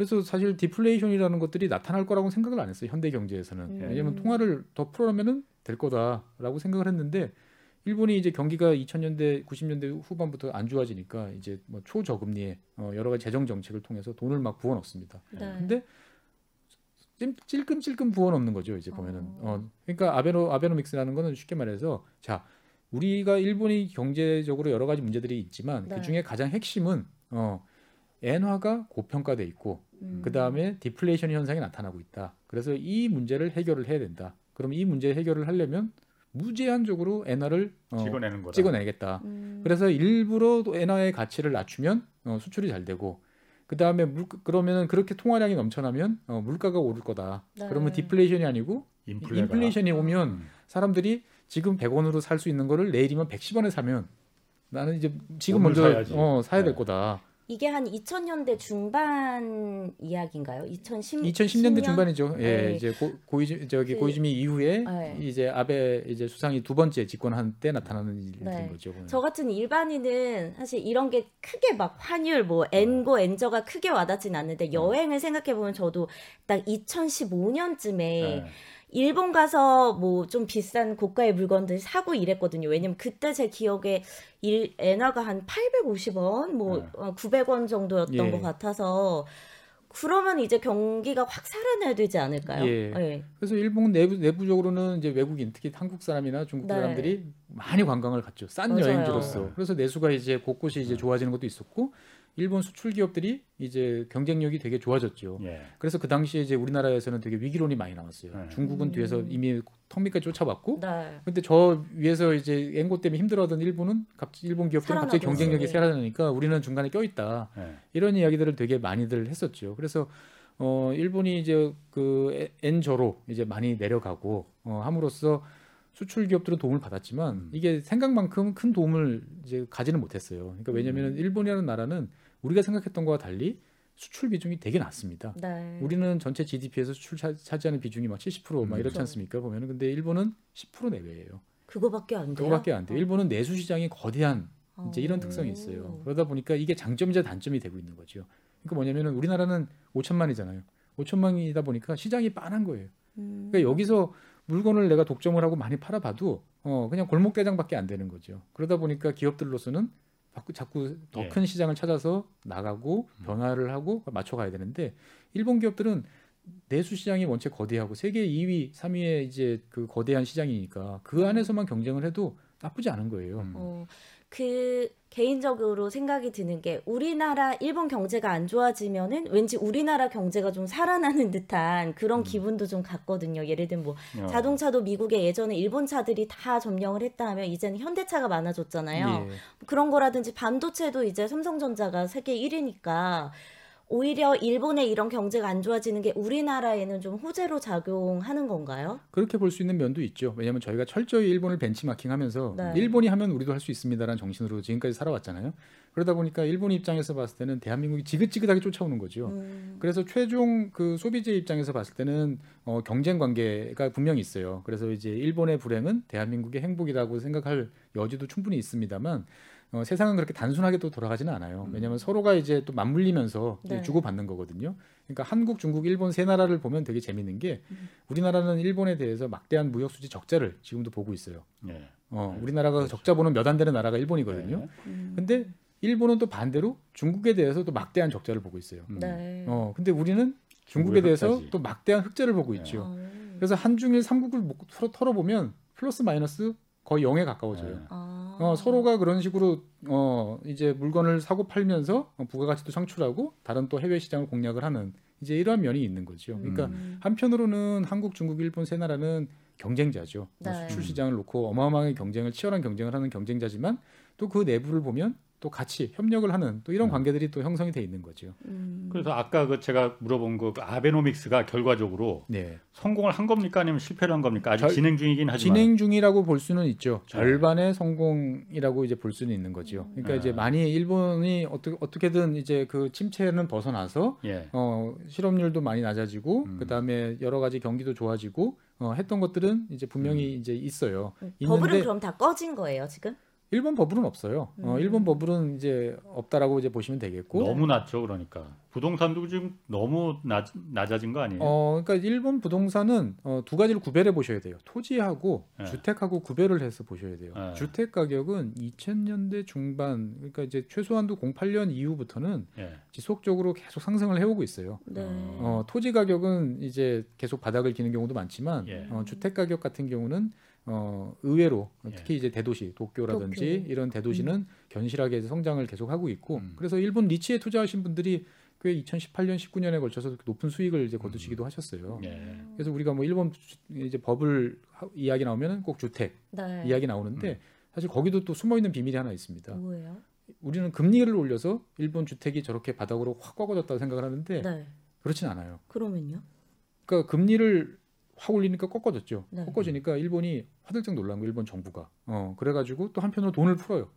그래서 사실 디플레이션이라는 것들이 나타날 거라고 생각을 안 했어요. 현대 경제에서는. 음. 왜냐하면 통화를 더 풀어내면은 될 거다라고 생각을 했는데 일본이 이제 경기가 2000년대 90년대 후반부터 안 좋아지니까 이제 뭐 초저금리에 어, 여러 가지 재정 정책을 통해서 돈을 막 부어 넣습니다. 네. 근데 찔- 찔끔찔끔 부어 넣는 거죠. 이제 보면은. 어. 어, 그러니까 아베노 아베노믹스라는 거는 쉽게 말해서 자 우리가 일본이 경제적으로 여러 가지 문제들이 있지만 네. 그 중에 가장 핵심은 어, 엔화가 고평가돼 있고 음. 그 다음에 디플레이션 현상이 나타나고 있다. 그래서 이 문제를 해결을 해야 된다. 그럼 이 문제 해결을 하려면 무제한적으로 엔화를 어, 찍어내는 거다. 찍어내겠다. 음. 그래서 일부러 또 엔화의 가치를 낮추면 어, 수출이 잘 되고 그 다음에 물 그러면은 그렇게 통화량이 넘쳐나면 어, 물가가 오를 거다. 네. 그러면 디플레이션이 아니고 인플레가. 인플레이션이 오면 음. 사람들이 지금 100원으로 살 수 있는 거를 내일이면 110원에 사면 나는 이제 지금 먼저 사야지. 어, 사야 될 네. 거다. 이게 한 2000년대 중반 이야기인가요? 2010 2010년대 중반이죠. 예, 네. 이제 고, 고이즈 저기 그- 고이즈미 이후에 네. 이제 아베 이제 수상이 두 번째 집권한 때 나타나는 일이 네. 된 거죠. 저 같은 일반인은 사실 이런 게 크게 막 환율 뭐 엔고 엔저가 크게 와닿진 않는데 여행을 생각해 보면 저도 딱 2015년쯤에 네. 일본 가서 뭐 좀 비싼 고가의 물건들 사고 이랬거든요. 왜냐면 그때 제 기억에 일 엔화가 한 850원, 뭐 네. 어, 900원 정도였던 예. 것 같아서 그러면 이제 경기가 확 살아나야 되지 않을까요? 예. 예. 그래서 일본 내부 내부적으로는 이제 외국인 특히 한국 사람이나 중국 네. 사람들이 많이 관광을 갔죠. 싼 맞아요. 여행지로서. 그래서 내수가 이제 곳곳이 이제 좋아지는 것도 있었고 일본 수출 기업들이 이제 경쟁력이 되게 좋아졌죠. 예. 그래서 그 당시에 이제 우리나라에서는 되게 위기론이 많이 나왔어요. 네. 중국은 음. 뒤에서 이미 턱 밑까지 쫓아왔고 네. 근데 저 위에서 이제 앵고 때문에 힘들어하던 일본은 갑자기 일본 기업들은 갑자기 경쟁력이. 살아나니까 우리는 중간에 껴있다 예. 이런 이야기들을 되게 많이들 했었죠. 그래서 어 일본이 이제 그 엔저로 이제 많이 내려가고 어 함으로써 수출 기업들은 도움을 받았지만 음. 이게 생각만큼 큰 도움을 이제 가지는 못했어요. 그러니까 왜냐하면 음. 일본이라는 나라는 우리가 생각했던 것과 달리 수출 비중이 되게 낮습니다. 네. 우리는 전체 GDP에서 수출 차, 차지하는 비중이 막 70%막 이렇지 그렇죠. 않습니까? 보면은 근데 일본은 10% 내외예요. 그거밖에 안 돼요. 그거밖에 안 돼요. 어. 일본은 내수 시장이 거대한 이제 이런 어. 특성이 있어요. 그러다 보니까 이게 장점이자 단점이 되고 있는 거죠. 그러니까 뭐냐면은 우리나라는 5천만이잖아요. 5천만이다 보니까 시장이 빤한 거예요. 음. 그러니까 여기서 물건을 내가 독점을 하고 많이 팔아봐도 어 그냥 골목 대장밖에 안 되는 거죠. 그러다 보니까 기업들로서는 자꾸 자꾸 더 예. 큰 시장을 찾아서 나가고 음. 변화를 하고 맞춰가야 되는데 일본 기업들은 내수 시장이 원체 거대하고 세계 2위, 3위의 이제 그 거대한 시장이니까 그 안에서만 경쟁을 해도 나쁘지 않은 거예요. 음. 어, 그 개인적으로 생각이 드는 게 우리나라 일본 경제가 안 좋아지면은 왠지 우리나라 경제가 좀 살아나는 [laughs] 듯한 그런 음. 기분도 좀 갔거든요. 예를 들면 뭐 어. 자동차도 미국에 예전에 일본 차들이 다 점령을 했다 하면 이제는 현대차가 많아졌잖아요. 예. 그런 거라든지 반도체도 이제 삼성전자가 세계 1위니까 오히려 일본의 이런 경제가 안 좋아지는 게 우리나라에는 좀 호재로 작용하는 건가요? 그렇게 볼 수 있는 면도 있죠. 왜냐하면 저희가 철저히 일본을 벤치마킹하면서 네. 일본이 하면 우리도 할 수 있습니다라는 정신으로 지금까지 살아왔잖아요. 그러다 보니까 일본 입장에서 봤을 때는 대한민국이 지긋지긋하게 쫓아오는 거죠. 음, 그래서 최종 그 소비재 입장에서 봤을 때는 어, 경쟁 관계가 분명히 있어요. 그래서 이제 일본의 불행은 대한민국의 행복이라고 생각할 여지도 충분히 있습니다만 어, 세상은 그렇게 단순하게 또 돌아가지는 않아요. 음. 왜냐하면 서로가 이제 또 맞물리면서 네. 주고 받는 거거든요. 그러니까 한국, 중국, 일본 세 나라를 보면 되게 재밌는 게 음. 우리나라는 일본에 대해서 막대한 무역 수지 적자를 지금도 보고 있어요. 예. 어, 네, 우리나라가 그렇죠. 적자 보는 몇 안 되는 나라가 일본이거든요. 네. 음. 근데 일본은 또 반대로 중국에 대해서 또 막대한 적자를 보고 있어요. 음. 네. 어, 근데 우리는 중국에 대해서 흑자지. 또 막대한 흑자를 보고 네. 있죠. 어. 그래서 한중일 삼국을 털어보면 플러스 마이너스 거의 0에 가까워져요. 네. 아. 어, 서로가 그런 식으로 어, 이제 물건을 사고 팔면서 어, 부가가치도 창출하고 다른 또 해외 시장을 공략을 하는 이제 이러한 면이 있는 거죠. 그러니까 음. 한편으로는 한국, 중국, 일본 세 나라는 경쟁자죠. 뭐 네. 수출 시장을 놓고 어마어마하게 경쟁을 치열한 경쟁을 하는 경쟁자지만 또 그 내부를 보면 또 같이 협력을 하는 또 이런 음. 관계들이 또 형성이 돼 있는 거죠. 음. 그래서 아까 그 제가 물어본 그 아베노믹스가 결과적으로 네. 성공을 한 겁니까 아니면 실패를 한 겁니까? 아직 절- 진행 중이긴 하지만 진행 중이라고 볼 수는 있죠. 네. 절반의 성공이라고 이제 볼 수는 있는 거죠. 그러니까 네. 이제 많이 일본이 어떻게 어떻게든 이제 그 침체는 벗어나서 예. 어, 실업률도 많이 낮아지고 음. 그다음에 여러 가지 경기도 좋아지고 어, 했던 것들은 이제 분명히 이제 있어요. 음. 버블은 있는데 그럼 다 꺼진 거예요 지금? 일본 버블은 없어요. 어, 음. 일본 버블은 이제 없다라고 이제 보시면 되겠고. 너무 낮죠, 그러니까 부동산도 지금 너무 낮, 낮아진 거 아니에요? 어, 그러니까 일본 부동산은 어, 두 가지를 구별해 보셔야 돼요. 토지하고 네. 주택하고 구별을 해서 보셔야 돼요. 네. 주택 가격은 2000년대 중반, 그러니까 이제 최소한도 08년 이후부터는 예. 지속적으로 계속 상승을 해오고 있어요. 네. 어, 토지 가격은 이제 계속 바닥을 기는 경우도 많지만 예. 어, 주택 가격 같은 경우는 어, 의외로 예. 특히 이제 대도시 도쿄라든지 도쿄. 이런 대도시는 견실하게 이제 성장을 계속하고 있고 음. 그래서 일본 리치에 투자하신 분들이 꽤 2018년 19년에 걸쳐서 높은 수익을 이제 거두시기도 하셨어요. 예. 그래서 우리가 뭐 일본 주- 이제 버블 하- 이야기 나오면은 꼭 주택 네. 이야기 나오는데 음. 사실 거기도 또 숨어 있는 비밀이 하나 있습니다. 뭐예요? 우리는 금리를 올려서 일본 주택이 저렇게 바닥으로 확 꺾어졌다고 생각을 하는데 네. 그렇진 않아요. 그러면요? 그러니까 금리를 확 올리니까 꺾어졌죠. 네. 꺾어지니까 일본이 화들짝 놀란 거예요. 일본 정부가. 어, 그래가지고 또 한편으로 돈을 풀어요.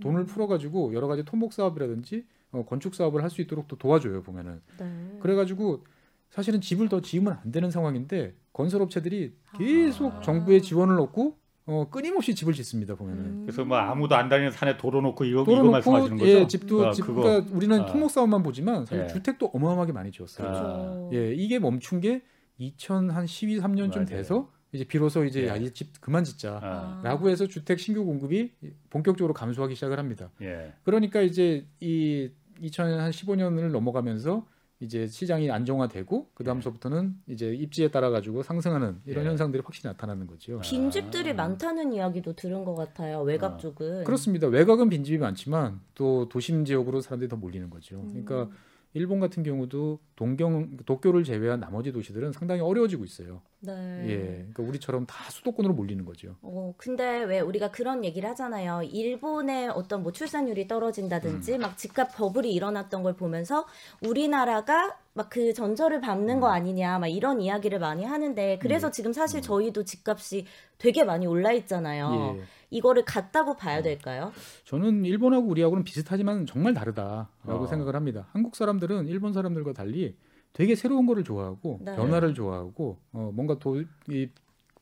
돈을 음. 풀어가지고 여러 가지 토목 사업이라든지 어, 건축 사업을 할 수 있도록 또 도와줘요 보면은. 네. 그래가지고 사실은 집을 더 지으면 안 되는 상황인데 건설업체들이 계속 아. 정부의 지원을 얻고 어, 끊임없이 집을 짓습니다 보면은. 음. 그래서 뭐 아무도 안 다니는 산에 도로 놓고 이거 도로 이거 말씀하시는 놓고 거죠? 예 집도 아, 집 그거. 그러니까 우리는 아. 토목 사업만 보지만 사실 예. 주택도 어마어마하게 많이 지었어요. 아. 그렇죠. 예 이게 멈춘 게 2012, 3년쯤 맞아요. 돼서 이제 비로소 이제 예. 야, 이 집 그만 짓자. 아, 라고 해서 주택 신규 공급이 본격적으로 감소하기 시작을 합니다. 예. 그러니까 이제 이 2015년을 넘어가면서 이제 시장이 안정화되고 그 다음서부터는 이제 입지에 따라 가지고 상승하는 이런 예. 현상들이 확실히 나타나는 거죠. 빈집들이 아. 많다는 이야기도 들은 것 같아요. 외곽 아. 쪽은. 그렇습니다. 외곽은 빈집이 많지만 또 도심 지역으로 사람들이 더 몰리는 거죠. 음. 그러니까 일본 같은 경우도 동경 도쿄를 제외한 나머지 도시들은 상당히 어려워지고 있어요. 네. 예, 그러니까 우리처럼 다 수도권으로 몰리는 거죠. 어, 근데 왜 우리가 그런 얘기를 하잖아요. 일본의 어떤 뭐 출산율이 떨어진다든지 음. 막 집값 버블이 일어났던 걸 보면서 우리나라가 막 그 전철을 밟는 음. 거 아니냐 막 이런 이야기를 많이 하는데 그래서 지금 사실 저희도 집값이 되게 많이 올라 있잖아요. 예. 이거를 같다고 음. 봐야 될까요? 저는 일본하고 우리하고는 비슷하지만 정말 다르다라고 어. 생각을 합니다. 한국 사람들은 일본 사람들과 달리 되게 새로운 거를 좋아하고 네. 변화를 좋아하고 어, 뭔가 도, 이,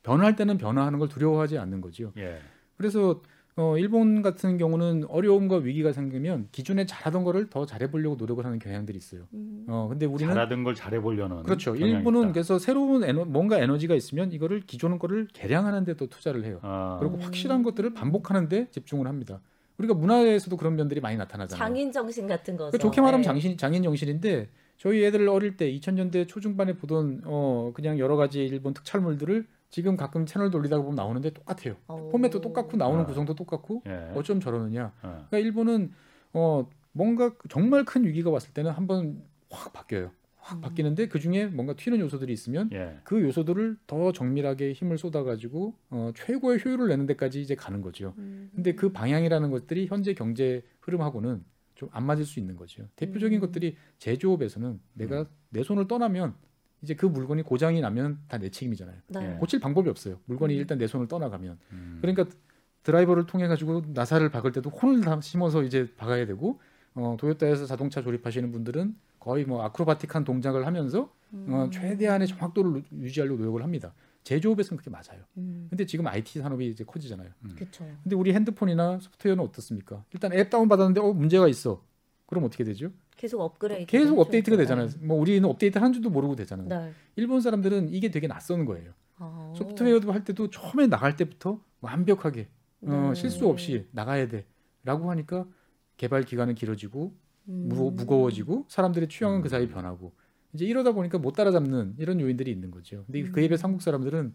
변할 때는 변화하는 걸 두려워하지 않는 거죠. 예. 그래서 어, 일본 같은 경우는 어려움과 위기가 생기면 기존에 잘하던 거를 더 잘해보려고 노력을 하는 경향들이 있어요. 음. 어, 근데 우리는 잘하던 걸 잘해보려는 그렇죠. 일본은 있다. 그래서 새로운 에너, 뭔가 에너지가 있으면 이거를 기존 거를 개량하는 데 또 투자를 해요. 아, 그리고 음. 확실한 것들을 반복하는 데 집중을 합니다. 우리가 문화에서도 그런 면들이 많이 나타나잖아요. 장인 정신 같은 거죠. 그 좋게 말하면 네. 장신, 장인 정신인데 저희 애들 어릴 때 2000년대 초중반에 보던 어 그냥 여러 가지 일본 특촬물들을 지금 가끔 채널 돌리다가 보면 나오는데 똑같아요. 오. 포맷도 똑같고 나오는 아. 구성도 똑같고 예. 어쩜 저러느냐. 어. 그러니까 일본은 어 뭔가 정말 큰 위기가 왔을 때는 한번 확 바뀌어요. 확 음. 바뀌는데 그 중에 뭔가 튀는 요소들이 있으면 예. 그 요소들을 더 정밀하게 힘을 쏟아가지고 어, 최고의 효율을 내는 데까지 이제 가는 거죠. 음. 근데 그 방향이라는 것들이 현재 경제 흐름하고는 좀 안 맞을 수 있는 거죠. 대표적인 음. 것들이 제조업에서는 내가 내 손을 떠나면 이제 그 물건이 고장이 나면 다 내 책임이잖아요. 네. 예. 고칠 방법이 없어요. 물건이 음. 일단 내 손을 떠나가면. 음. 그러니까 드라이버를 통해 가지고 나사를 박을 때도 혼을 다 심어서 이제 박아야 되고 어, 도요타에서 자동차 조립하시는 분들은 거의 뭐 아크로바틱한 동작을 하면서 어, 음. 최대한의 정확도를 유지하려고 노력을 합니다. 제조업에서는 그게 맞아요. 음. 근데 지금 IT 산업이 이제 커지잖아요. 그렇죠. 근데 우리 핸드폰이나 소프트웨어는 어떻습니까? 일단 앱 다운 받았는데 어 문제가 있어. 그럼 어떻게 되죠? 계속 업그레이드. 계속 업데이트가 되잖아요. 뭐 우리는 업데이트 한 줄도 모르고 되잖아요. 네. 일본 사람들은 이게 되게 낯선 거예요. 아. 소프트웨어도 할 때도 처음에 나갈 때부터 완벽하게 어, 네. 실수 없이 나가야 돼라고 하니까 개발 기간은 길어지고 음. 무, 무거워 지고 사람들의 취향은 그 음. 사이 변하고 이제 이러다 보니까 못 따라잡는 이런 요인들이 있는 거죠. 근데 음. 그에 비해 한국 사람들은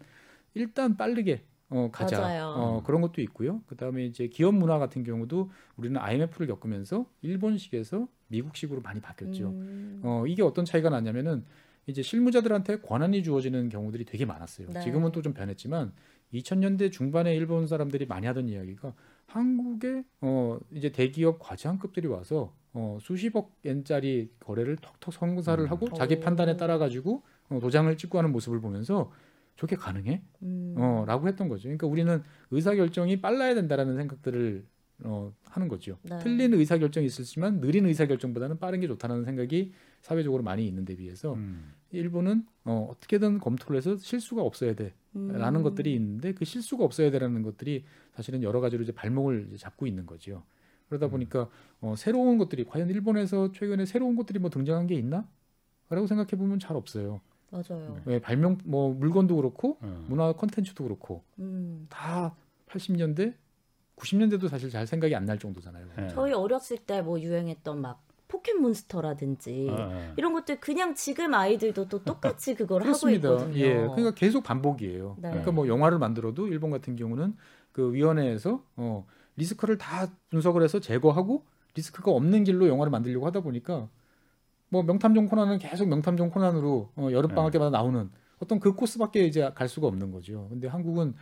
일단 빠르게 어, 가자 맞아요. 어, 그런 것도 있고요. 그다음에 이제 기업 문화 같은 경우도 우리는 IMF를 겪으면서 일본식에서 미국식으로 많이 바뀌었죠. 음. 어, 이게 어떤 차이가 나냐면은 이제 실무자들한테 권한이 주어지는 경우들이 되게 많았어요. 네. 지금은 또 좀 변했지만 2000년대 중반에 일본 사람들이 많이 하던 이야기가 한국에 어 이제 대기업 과장급들이 와서 어 수십억 엔짜리 거래를 턱턱 성사를 음. 하고 자기 오. 판단에 따라 가지고 어, 도장을 찍고 하는 모습을 보면서 저게 가능해? 음. 어 라고 했던 거죠. 그러니까 우리는 의사 결정이 빨라야 된다라는 생각들을 어 하는 거죠. 네. 틀린 의사 결정이 있었지만 느린 의사 결정보다는 빠른 게 좋다는 생각이 사회적으로 많이 있는데 비해서 음. 일본은 어, 어떻게든 검토를 해서 실수가 없어야 돼라는 음. 것들이 있는데 그 실수가 없어야 돼라는 것들이 사실은 여러 가지로 이제 발목을 이제 잡고 있는 거죠. 그러다 음. 보니까 어, 새로운 것들이 과연 일본에서 최근에 새로운 것들이 뭐 등장한 게 있나? 라고 생각해 보면 잘 없어요. 맞아요. 왜 발명 뭐 물건도 그렇고 어. 문화 콘텐츠도 그렇고 음. 다 80년대, 90년대도 사실 잘 생각이 안 날 정도잖아요. 예. 저희 어렸을 때 뭐 유행했던 막 포켓몬스터라든지 어, 어. 이런 것들 그냥 지금 아이들도 또 똑같이 그걸 하고 그렇습니다. 있거든요. 예, 그러니까 계속 반복이에요. 네. 그러니까 뭐 영화를 만들어도 일본 같은 경우는 그 위원회에서 어, 리스크를 다 분석을 해서 제거하고 리스크가 없는 길로 영화를 만들려고 하다 보니까 뭐 명탐정 코난은 계속 명탐정 코난으로 어, 여름 방학 네. 때마다 나오는 어떤 그 코스밖에 이제 갈 수가 없는 거죠. 근데 한국은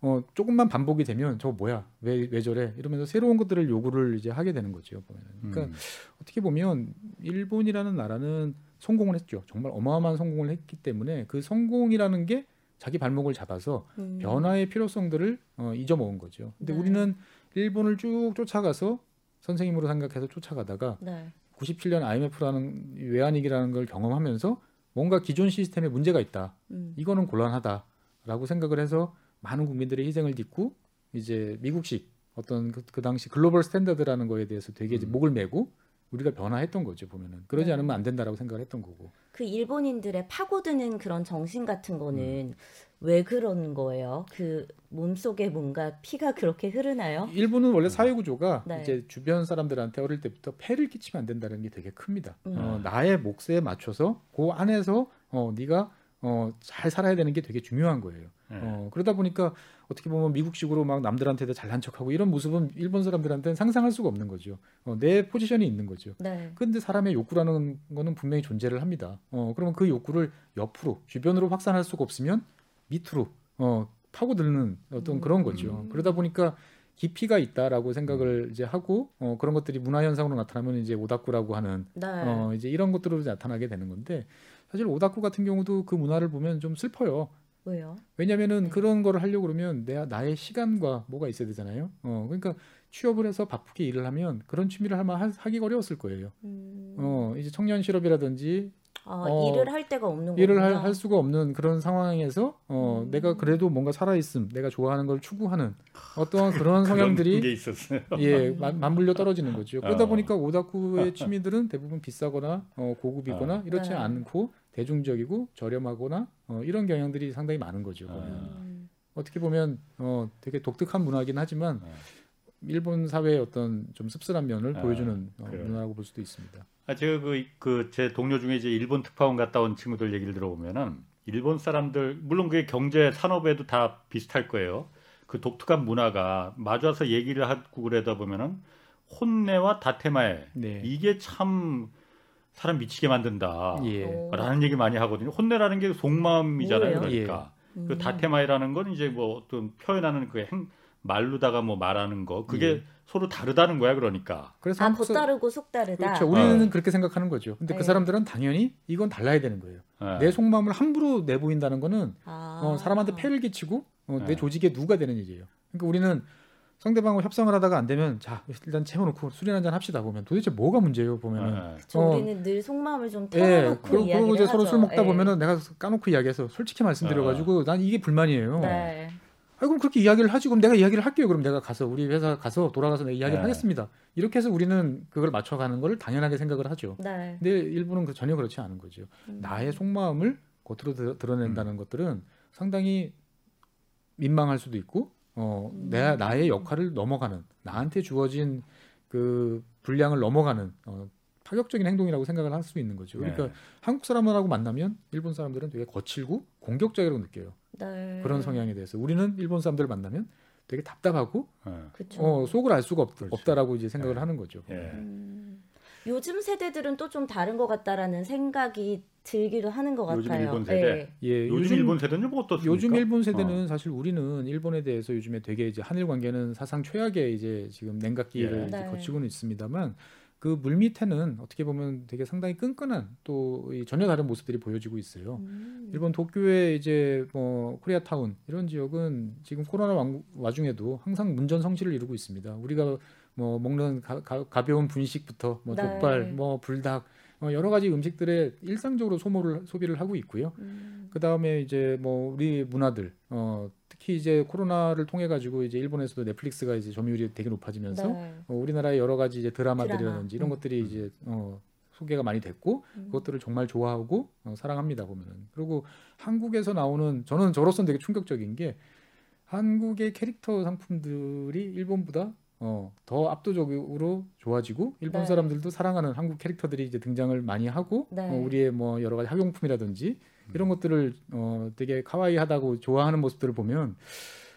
어, 조금만 반복이 되면 저거 뭐야 왜 왜 저래 이러면서 새로운 것들을 요구를 이제 하게 되는 거죠. 보면은. 그러니까 음. 어떻게 보면 일본이라는 나라는 성공을 했죠. 정말 어마어마한 성공을 했기 때문에 그 성공이라는 게 자기 발목을 잡아서 음. 변화의 필요성들을 어, 잊어먹은 거죠. 근데 네. 우리는 일본을 쭉 쫓아가서 선생님으로 생각해서 쫓아가다가 네. 97년 IMF라는 외환위기라는 걸 경험하면서 뭔가 기존 시스템에 문제가 있다. 음. 이거는 곤란하다라고 생각을 해서 많은 국민들의 희생을 딛고 이제 미국식 어떤 그, 그 당시 global standard라는 거에 대해서 되게 이제 음. 목을 메고 우리가 변화했던 거죠 보면은 그러지 네. 않으면 안 된다라고 생각을 했던 거고 그 일본인들의 파고드는 그런 정신 같은 음. 거는 왜 그런 거예요? 그 몸속에 뭔가 피가 그렇게 흐르나요? 일본은 원래 사회 구조가 네. 이제 주변 사람들한테 어릴 때부터 폐를 끼치면 안 된다는 게 되게 큽니다. 음. 어, 나의 몫에 맞춰서 그 안에서 어, 네가 어, 잘 살아야 되는 게 되게 중요한 거예요. 네. 어, 그러다 보니까 어떻게 보면 미국식으로 막 남들한테도 잘난 척하고 이런 모습은 일본 사람들한테는 상상할 수가 없는 거죠. 어, 내 포지션이 있는 거죠. 네. 근데 사람의 욕구라는 거는 분명히 존재를 합니다. 어, 그러면 그 욕구를 옆으로 주변으로 확산할 수가 없으면 밑으로 어, 파고드는 어떤 음. 그런 거죠. 그러다 보니까 깊이가 있다라고 생각을 이제 하고 어, 그런 것들이 문화 현상으로 나타나면 이제 오다쿠라고 하는 네. 어, 이제 이런 것들로 나타나게 되는 건데 사실 오다쿠 같은 경우도 그 문화를 보면 좀 슬퍼요. 왜요? 왜냐면은 네. 그런 거를 하려고 그러면 내가 나의 시간과 뭐가 있어야 되잖아요. 어, 그러니까 취업을 해서 바쁘게 일을 하면 그런 취미를 하면 하- 하기가 어려웠을 거예요. 음. 어, 이제 청년 실업이라든지 아, 어, 일을 할 데가 없는 일을 할. 할 수가 없는 그런 상황에서 어, 음. 내가 그래도 뭔가 살아 있음, 내가 좋아하는 걸 추구하는 어떠한 [laughs] 그런 성향들이. [laughs] 예, 마- 맞물려 떨어지는 거죠. 그러다 어. 보니까 오다쿠의 [laughs] 취미들은 대부분 비싸거나 어, 고급이거나 어. 이렇지 네. 않고 대중적이고 저렴하거나 어, 이런 경향들이 상당히 많은 거죠. 어. 보면. 음. 어떻게 보면 어, 되게 독특한 문화긴 하지만 어. 일본 사회의 어떤 좀 씁쓸한 면을 아, 보여주는 어, 그래요. 문화라고 볼 수도 있습니다. 아, 제가 그 그 제 동료 중에 이제 일본 특파원 갔다 온 친구들 얘기를 들어보면은 일본 사람들 물론 그게 경제 산업에도 다 비슷할 거예요. 그 독특한 문화가 마주 와서 얘기를 하고 그러다 보면은 혼내와 다테마에 네. 이게 참 사람 미치게 만든다. 예. 라는 얘기 많이 하거든요. 혼내라는 게 속마음이잖아요. 뭐예요? 그러니까 음. 그 다테마이라는 건 이제 뭐 어떤 표현하는 그 행, 말로다가 뭐 말하는 거 그게 예. 서로 다르다는 거야. 그러니까. 그래서 아, 한국 사- 겉다르고 속다르다. 그렇죠. 우리는 어. 그렇게 생각하는 거죠. 근데 네. 그 사람들은 당연히 이건 달라야 되는 거예요. 예. 내 속마음을 함부로 내보인다는 거는 아. 어, 사람한테 폐를 끼치고 어, 내 네. 조직에 누가 되는 일이에요. 그러니까 우리는 상대방과 협상을 하다가 안 되면 자 일단 채워놓고 술이나 한잔 합시다 보면 도대체 뭐가 문제예요 보면은 예. 저 어. 우리는 늘 속마음을 좀 예, 털어놓고 그리고, 이야기를 그리고 이제 서로 하죠. 술 먹다 예. 보면은 내가 까놓고 이야기해서 솔직히 말씀드려가지고 난 이게 불만이에요. 네. 아 그럼 그렇게 이야기를 하지 그럼 내가 이야기를 할게요. 그럼 내가 가서 우리 회사 가서 돌아가서 내가 이야기를 네. 하겠습니다. 이렇게 해서 우리는 그걸 맞춰가는 걸 당연하게 생각을 하죠. 네. 근데 일본은 그 전혀 그렇지 않은 거죠. 음. 나의 속마음을 겉으로 드- 음. 드러낸다는 것들은 상당히 민망할 수도 있고 어, 음. 내 나의 역할을 넘어가는 나한테 주어진 그 분량을 넘어가는 어, 파격적인 행동이라고 생각을 할 수 있는 거죠. 그러니까 네. 한국 사람하고 만나면 일본 사람들은 되게 거칠고 공격적이라고 느껴요. 네. 그런 성향에 대해서 우리는 일본 사람들을 만나면 되게 답답하고 예. 그쵸. 어, 속을 알 수가 없, 그렇죠. 없다라고 이제 생각을 네. 하는 거죠. 예. 음. 요즘 세대들은 또 좀 다른 것 같다라는 생각이 들기도 하는 것 요즘 같아요. 일본 세대? 예. 예, 요즘, 일본 세대는 뭐 어떻습니까? 요즘 일본 세대는 어. 사실 우리는 일본에 대해서 요즘에 되게 이제 한일 관계는 사상 최악의 이제 지금 냉각기를 예. 이제 네. 거치고는 있습니다만 그 물밑에는 어떻게 보면 되게 상당히 끈끈한 또이 전혀 다른 모습들이 보여지고 있어요. 음. 일본 도쿄의 이제 뭐 코리아타운 이런 지역은 지금 코로나 왕- 와중에도 항상 문전 성시를 이루고 있습니다. 우리가 뭐 먹는 가, 벼운 분식부터 뭐 네. 족발, 뭐 불닭, 어, 여러 가지 음식들에 일상적으로 소모를 소비를 하고 있고요. 음. 그 다음에 이제 뭐 우리 문화들, 어, 특히 이제 코로나를 통해 가지고 이제 일본에서도 넷플릭스가 이제 점유율이 되게 높아지면서 네. 어, 우리나라의 여러 가지 이제 드라마들이라든지 이런 드라마. 것들이 이제 어, 소개가 많이 됐고 음. 그것들을 정말 좋아하고 어, 사랑합니다 보면은 그리고 한국에서 나오는 저는 저로서는 되게 충격적인 게 한국의 캐릭터 상품들이 일본보다 어, 더 압도적으로 좋아지고 일본 네. 사람들도 사랑하는 한국 캐릭터들이 이제 등장을 많이 하고 네. 어, 우리의 뭐 여러 가지 학용품이라든지 이런 것들을 어, 되게 카와이하다고 좋아하는 모습들을 보면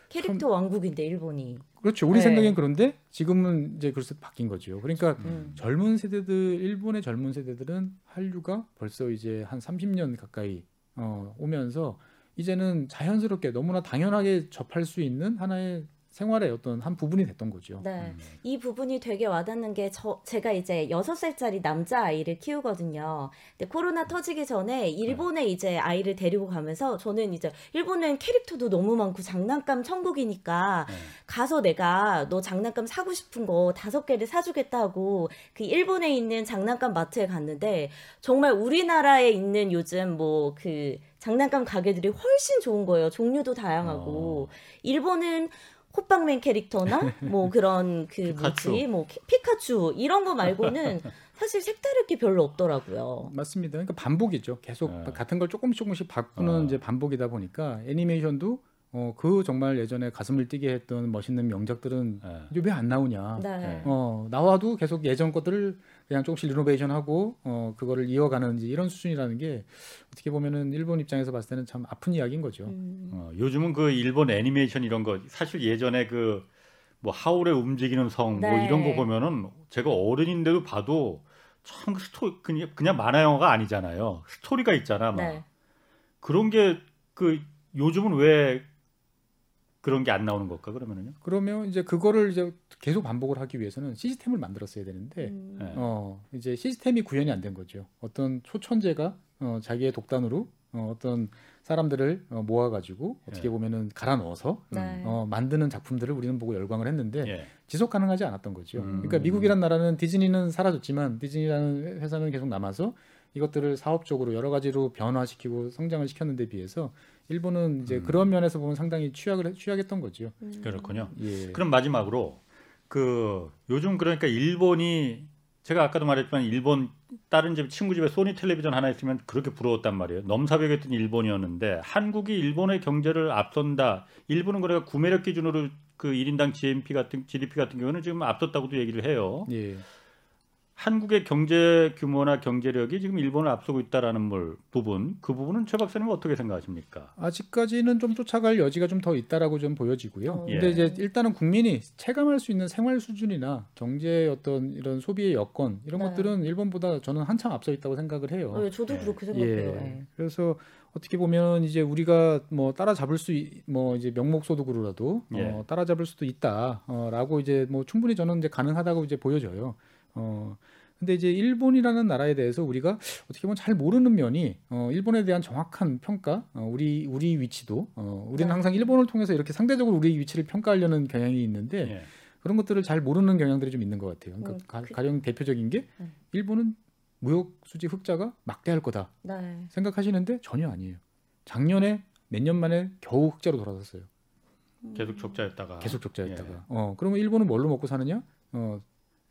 캐릭터 왕국인데 일본이. 그렇죠 우리 네. 생각엔 그런데 지금은 이제 그래서 바뀐 거죠 그러니까 음. 젊은 세대들 일본의 젊은 세대들은 한류가 벌써 이제 한 30년 가까이 어, 오면서 이제는 자연스럽게 너무나 당연하게 접할 수 있는 하나의 생활의 어떤 한 부분이 됐던 거죠. 네. 음. 이 부분이 되게 와닿는 게 저, 제가 이제 6살짜리 남자 아이를 키우거든요. 근데 코로나 터지기 전에 일본에 이제 아이를 데리고 가면서 저는 이제 일본은 캐릭터도 너무 많고 장난감 천국이니까 네. 가서 내가 너 장난감 사고 싶은 거 다섯 개를 사주겠다 하고 그 일본에 있는 장난감 마트에 갔는데 정말 우리나라에 있는 요즘 뭐그 장난감 가게들이 훨씬 좋은 거예요. 종류도 다양하고. 어. 일본은 호빵맨 캐릭터나 뭐 [laughs] 그런 그 피카츄. 뭐지 뭐 키- 피카츄 이런 거 말고는 [laughs] 사실 색다를 게 별로 없더라고요. 맞습니다. 그러니까 반복이죠. 계속 네. 같은 걸 조금씩 조금씩 바꾸는 어. 이제 반복이다 보니까 애니메이션도 어, 그 정말 예전에 가슴을 뛰게 했던 멋있는 명작들은 네. 이제 왜안 나오냐. 네. 네. 어, 나와도 계속 예전 것들을 그냥 조금씩 리노베이션 하고 어, 그거를 이어가는 이제 이런 수준이라는 게 어떻게 보면은 일본 입장에서 봤을 때는 참 아픈 이야기인 거죠. 음. 어, 요즘은 그 일본 애니메이션 이런 거 사실 예전에 그 뭐 하울의 움직이는 성뭐 네. 이런 거 보면은 제가 어른인데도 봐도 참 스토 그냥 그냥 만화 영화가 아니잖아요. 스토리가 있잖아. 막 네. 그런 게 그 요즘은 왜 그런 게 안 나오는 걸까 그러면은요? 그러면 이제 그거를 이제 계속 반복을 하기 위해서는 시스템을 만들었어야 되는데 음. 네. 어, 이제 시스템이 구현이 안 된 거죠. 어떤 초천재가 어, 자기의 독단으로 어, 어떤 사람들을 어, 모아가지고 어떻게 예. 보면은 갈아 넣어서 네. 어, 만드는 작품들을 우리는 보고 열광을 했는데 예. 지속 가능하지 않았던 거죠. 음. 그러니까 미국이란 나라는 디즈니는 사라졌지만 디즈니라는 회사는 계속 남아서 이것들을 사업적으로 여러 가지로 변화시키고 성장을 시켰는데 비해서 일본은 이제 음. 그런 면에서 보면 상당히 취약을 해- 취약했던 거죠. 음. 그렇군요. 예. 그럼 마지막으로 그 요즘 그러니까 일본이 제가 아까도 말했지만 일본 다른 집 친구 집에 소니 텔레비전 하나 있으면 그렇게 부러웠단 말이에요. 넘사벽이었던 일본이었는데 한국이 일본의 경제를 앞선다. 일본은 그래가 구매력 기준으로 그 1인당 GNP 같은 GDP 같은 경우는 지금 앞섰다고도 얘기를 해요. 예. 한국의 경제 규모나 경제력이 지금 일본을 앞서고 있다라는 물 부분 그 부분은 최 박사님 은 어떻게 생각하십니까? 아직까지는 좀 쫓아갈 여지가 좀 더 있다라고 좀 보여지고요. 어. 근데 예. 이제 일단은 국민이 체감할 수 있는 생활 수준이나 경제의 어떤 이런 소비의 여건 이런 네. 것들은 일본보다 저는 한참 앞서 있다고 생각을 해요. 네, 저도 예. 그렇게 생각해요. 예. 예. 그래서 어떻게 보면 이제 우리가 뭐 따라잡을 수 뭐 이제 명목 소득으로라도 예. 어, 따라잡을 수도 있다라고 이제 뭐 충분히 저는 이제 가능하다고 이제 보여져요. 어 근데 이제 일본이라는 나라에 대해서 우리가 어떻게 보면 잘 모르는 면이 어 일본에 대한 정확한 평가, 어, 우리 우리 위치도 어 우리는 네. 항상 일본을 통해서 이렇게 상대적으로 우리 위치를 평가하려는 경향이 있는데 예. 그런 것들을 잘 모르는 경향들이 좀 있는 것 같아요. 그러니까 음, 가, 그- 가령 대표적인 게 네. 일본은 무역 수지 흑자가 막대할 거다. 네. 생각하시는데 전혀 아니에요. 작년에 몇 년 만에 겨우 흑자로 돌아섰어요. 계속 적자였다가 계속 적자였다가. 예. 어, 그러면 일본은 뭘로 먹고 사느냐? 어,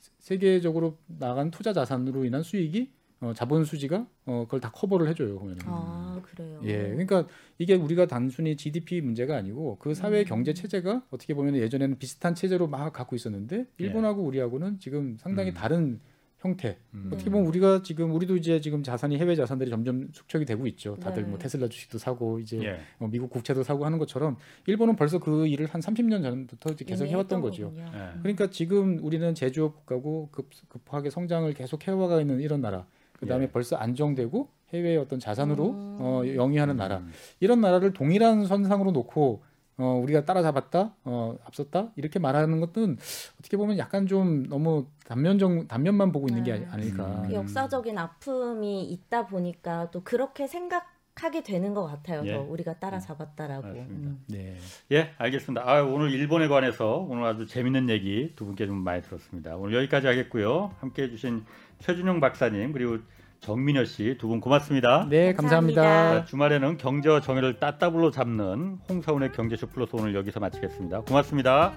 세- 세계적으로 나간 투자 자산으로 인한 수익이 어, 자본 수지가 어, 그걸 다 커버를 해줘요. 보면. 아 그래요. 예, 그러니까 이게 우리가 단순히 GDP 문제가 아니고 그 사회 음. 경제 체제가 어떻게 보면 예전에는 비슷한 체제로 막 갖고 있었는데 일본하고 우리하고는 지금 상당히 음. 다른 형태. 음. 어떻게 보면 우리가 지금 우리도 이제 지금 자산이 해외 자산들이 점점 축적이 되고 있죠. 다들 네. 뭐 테슬라 주식도 사고 이제 예. 어, 미국 국채도 사고 하는 것처럼 일본은 벌써 그 일을 한 30년 전부터 이제 계속 해왔던 거죠. 예. 그러니까 지금 우리는 제조업 국가고 급, 급하게 성장을 계속 해와가 있는 이런 나라. 그 다음에 예. 벌써 안정되고 해외의 어떤 자산으로 음. 어, 영위하는 나라. 음. 이런 나라를 동일한 선상으로 놓고 어, 우리가 따라잡았다, 어, 앞섰다 이렇게 말하는 것은 어떻게 보면 약간 좀 너무 단면적 단면만 보고 있는 게 네. 아니- 아닐까. 음. 그 역사적인 아픔이 있다 보니까 또 그렇게 생각 하게 되는 것 같아요. 예. 더 우리가 따라잡았다라고. 맞습니다. 음. 네. 예, 알겠습니다. 아, 오늘 일본에 관해서 오늘 아주 재밌는 얘기 두 분께 좀 많이 들었습니다. 오늘 여기까지 하겠고요. 함께 해주신 최준용 박사님 그리고 정민여 씨 두 분 고맙습니다. 네, 감사합니다. 감사합니다. 자, 주말에는 경제와 정의를 따따블로 잡는 홍사운의 경제쇼 플러스 오늘 여기서 마치겠습니다. 고맙습니다.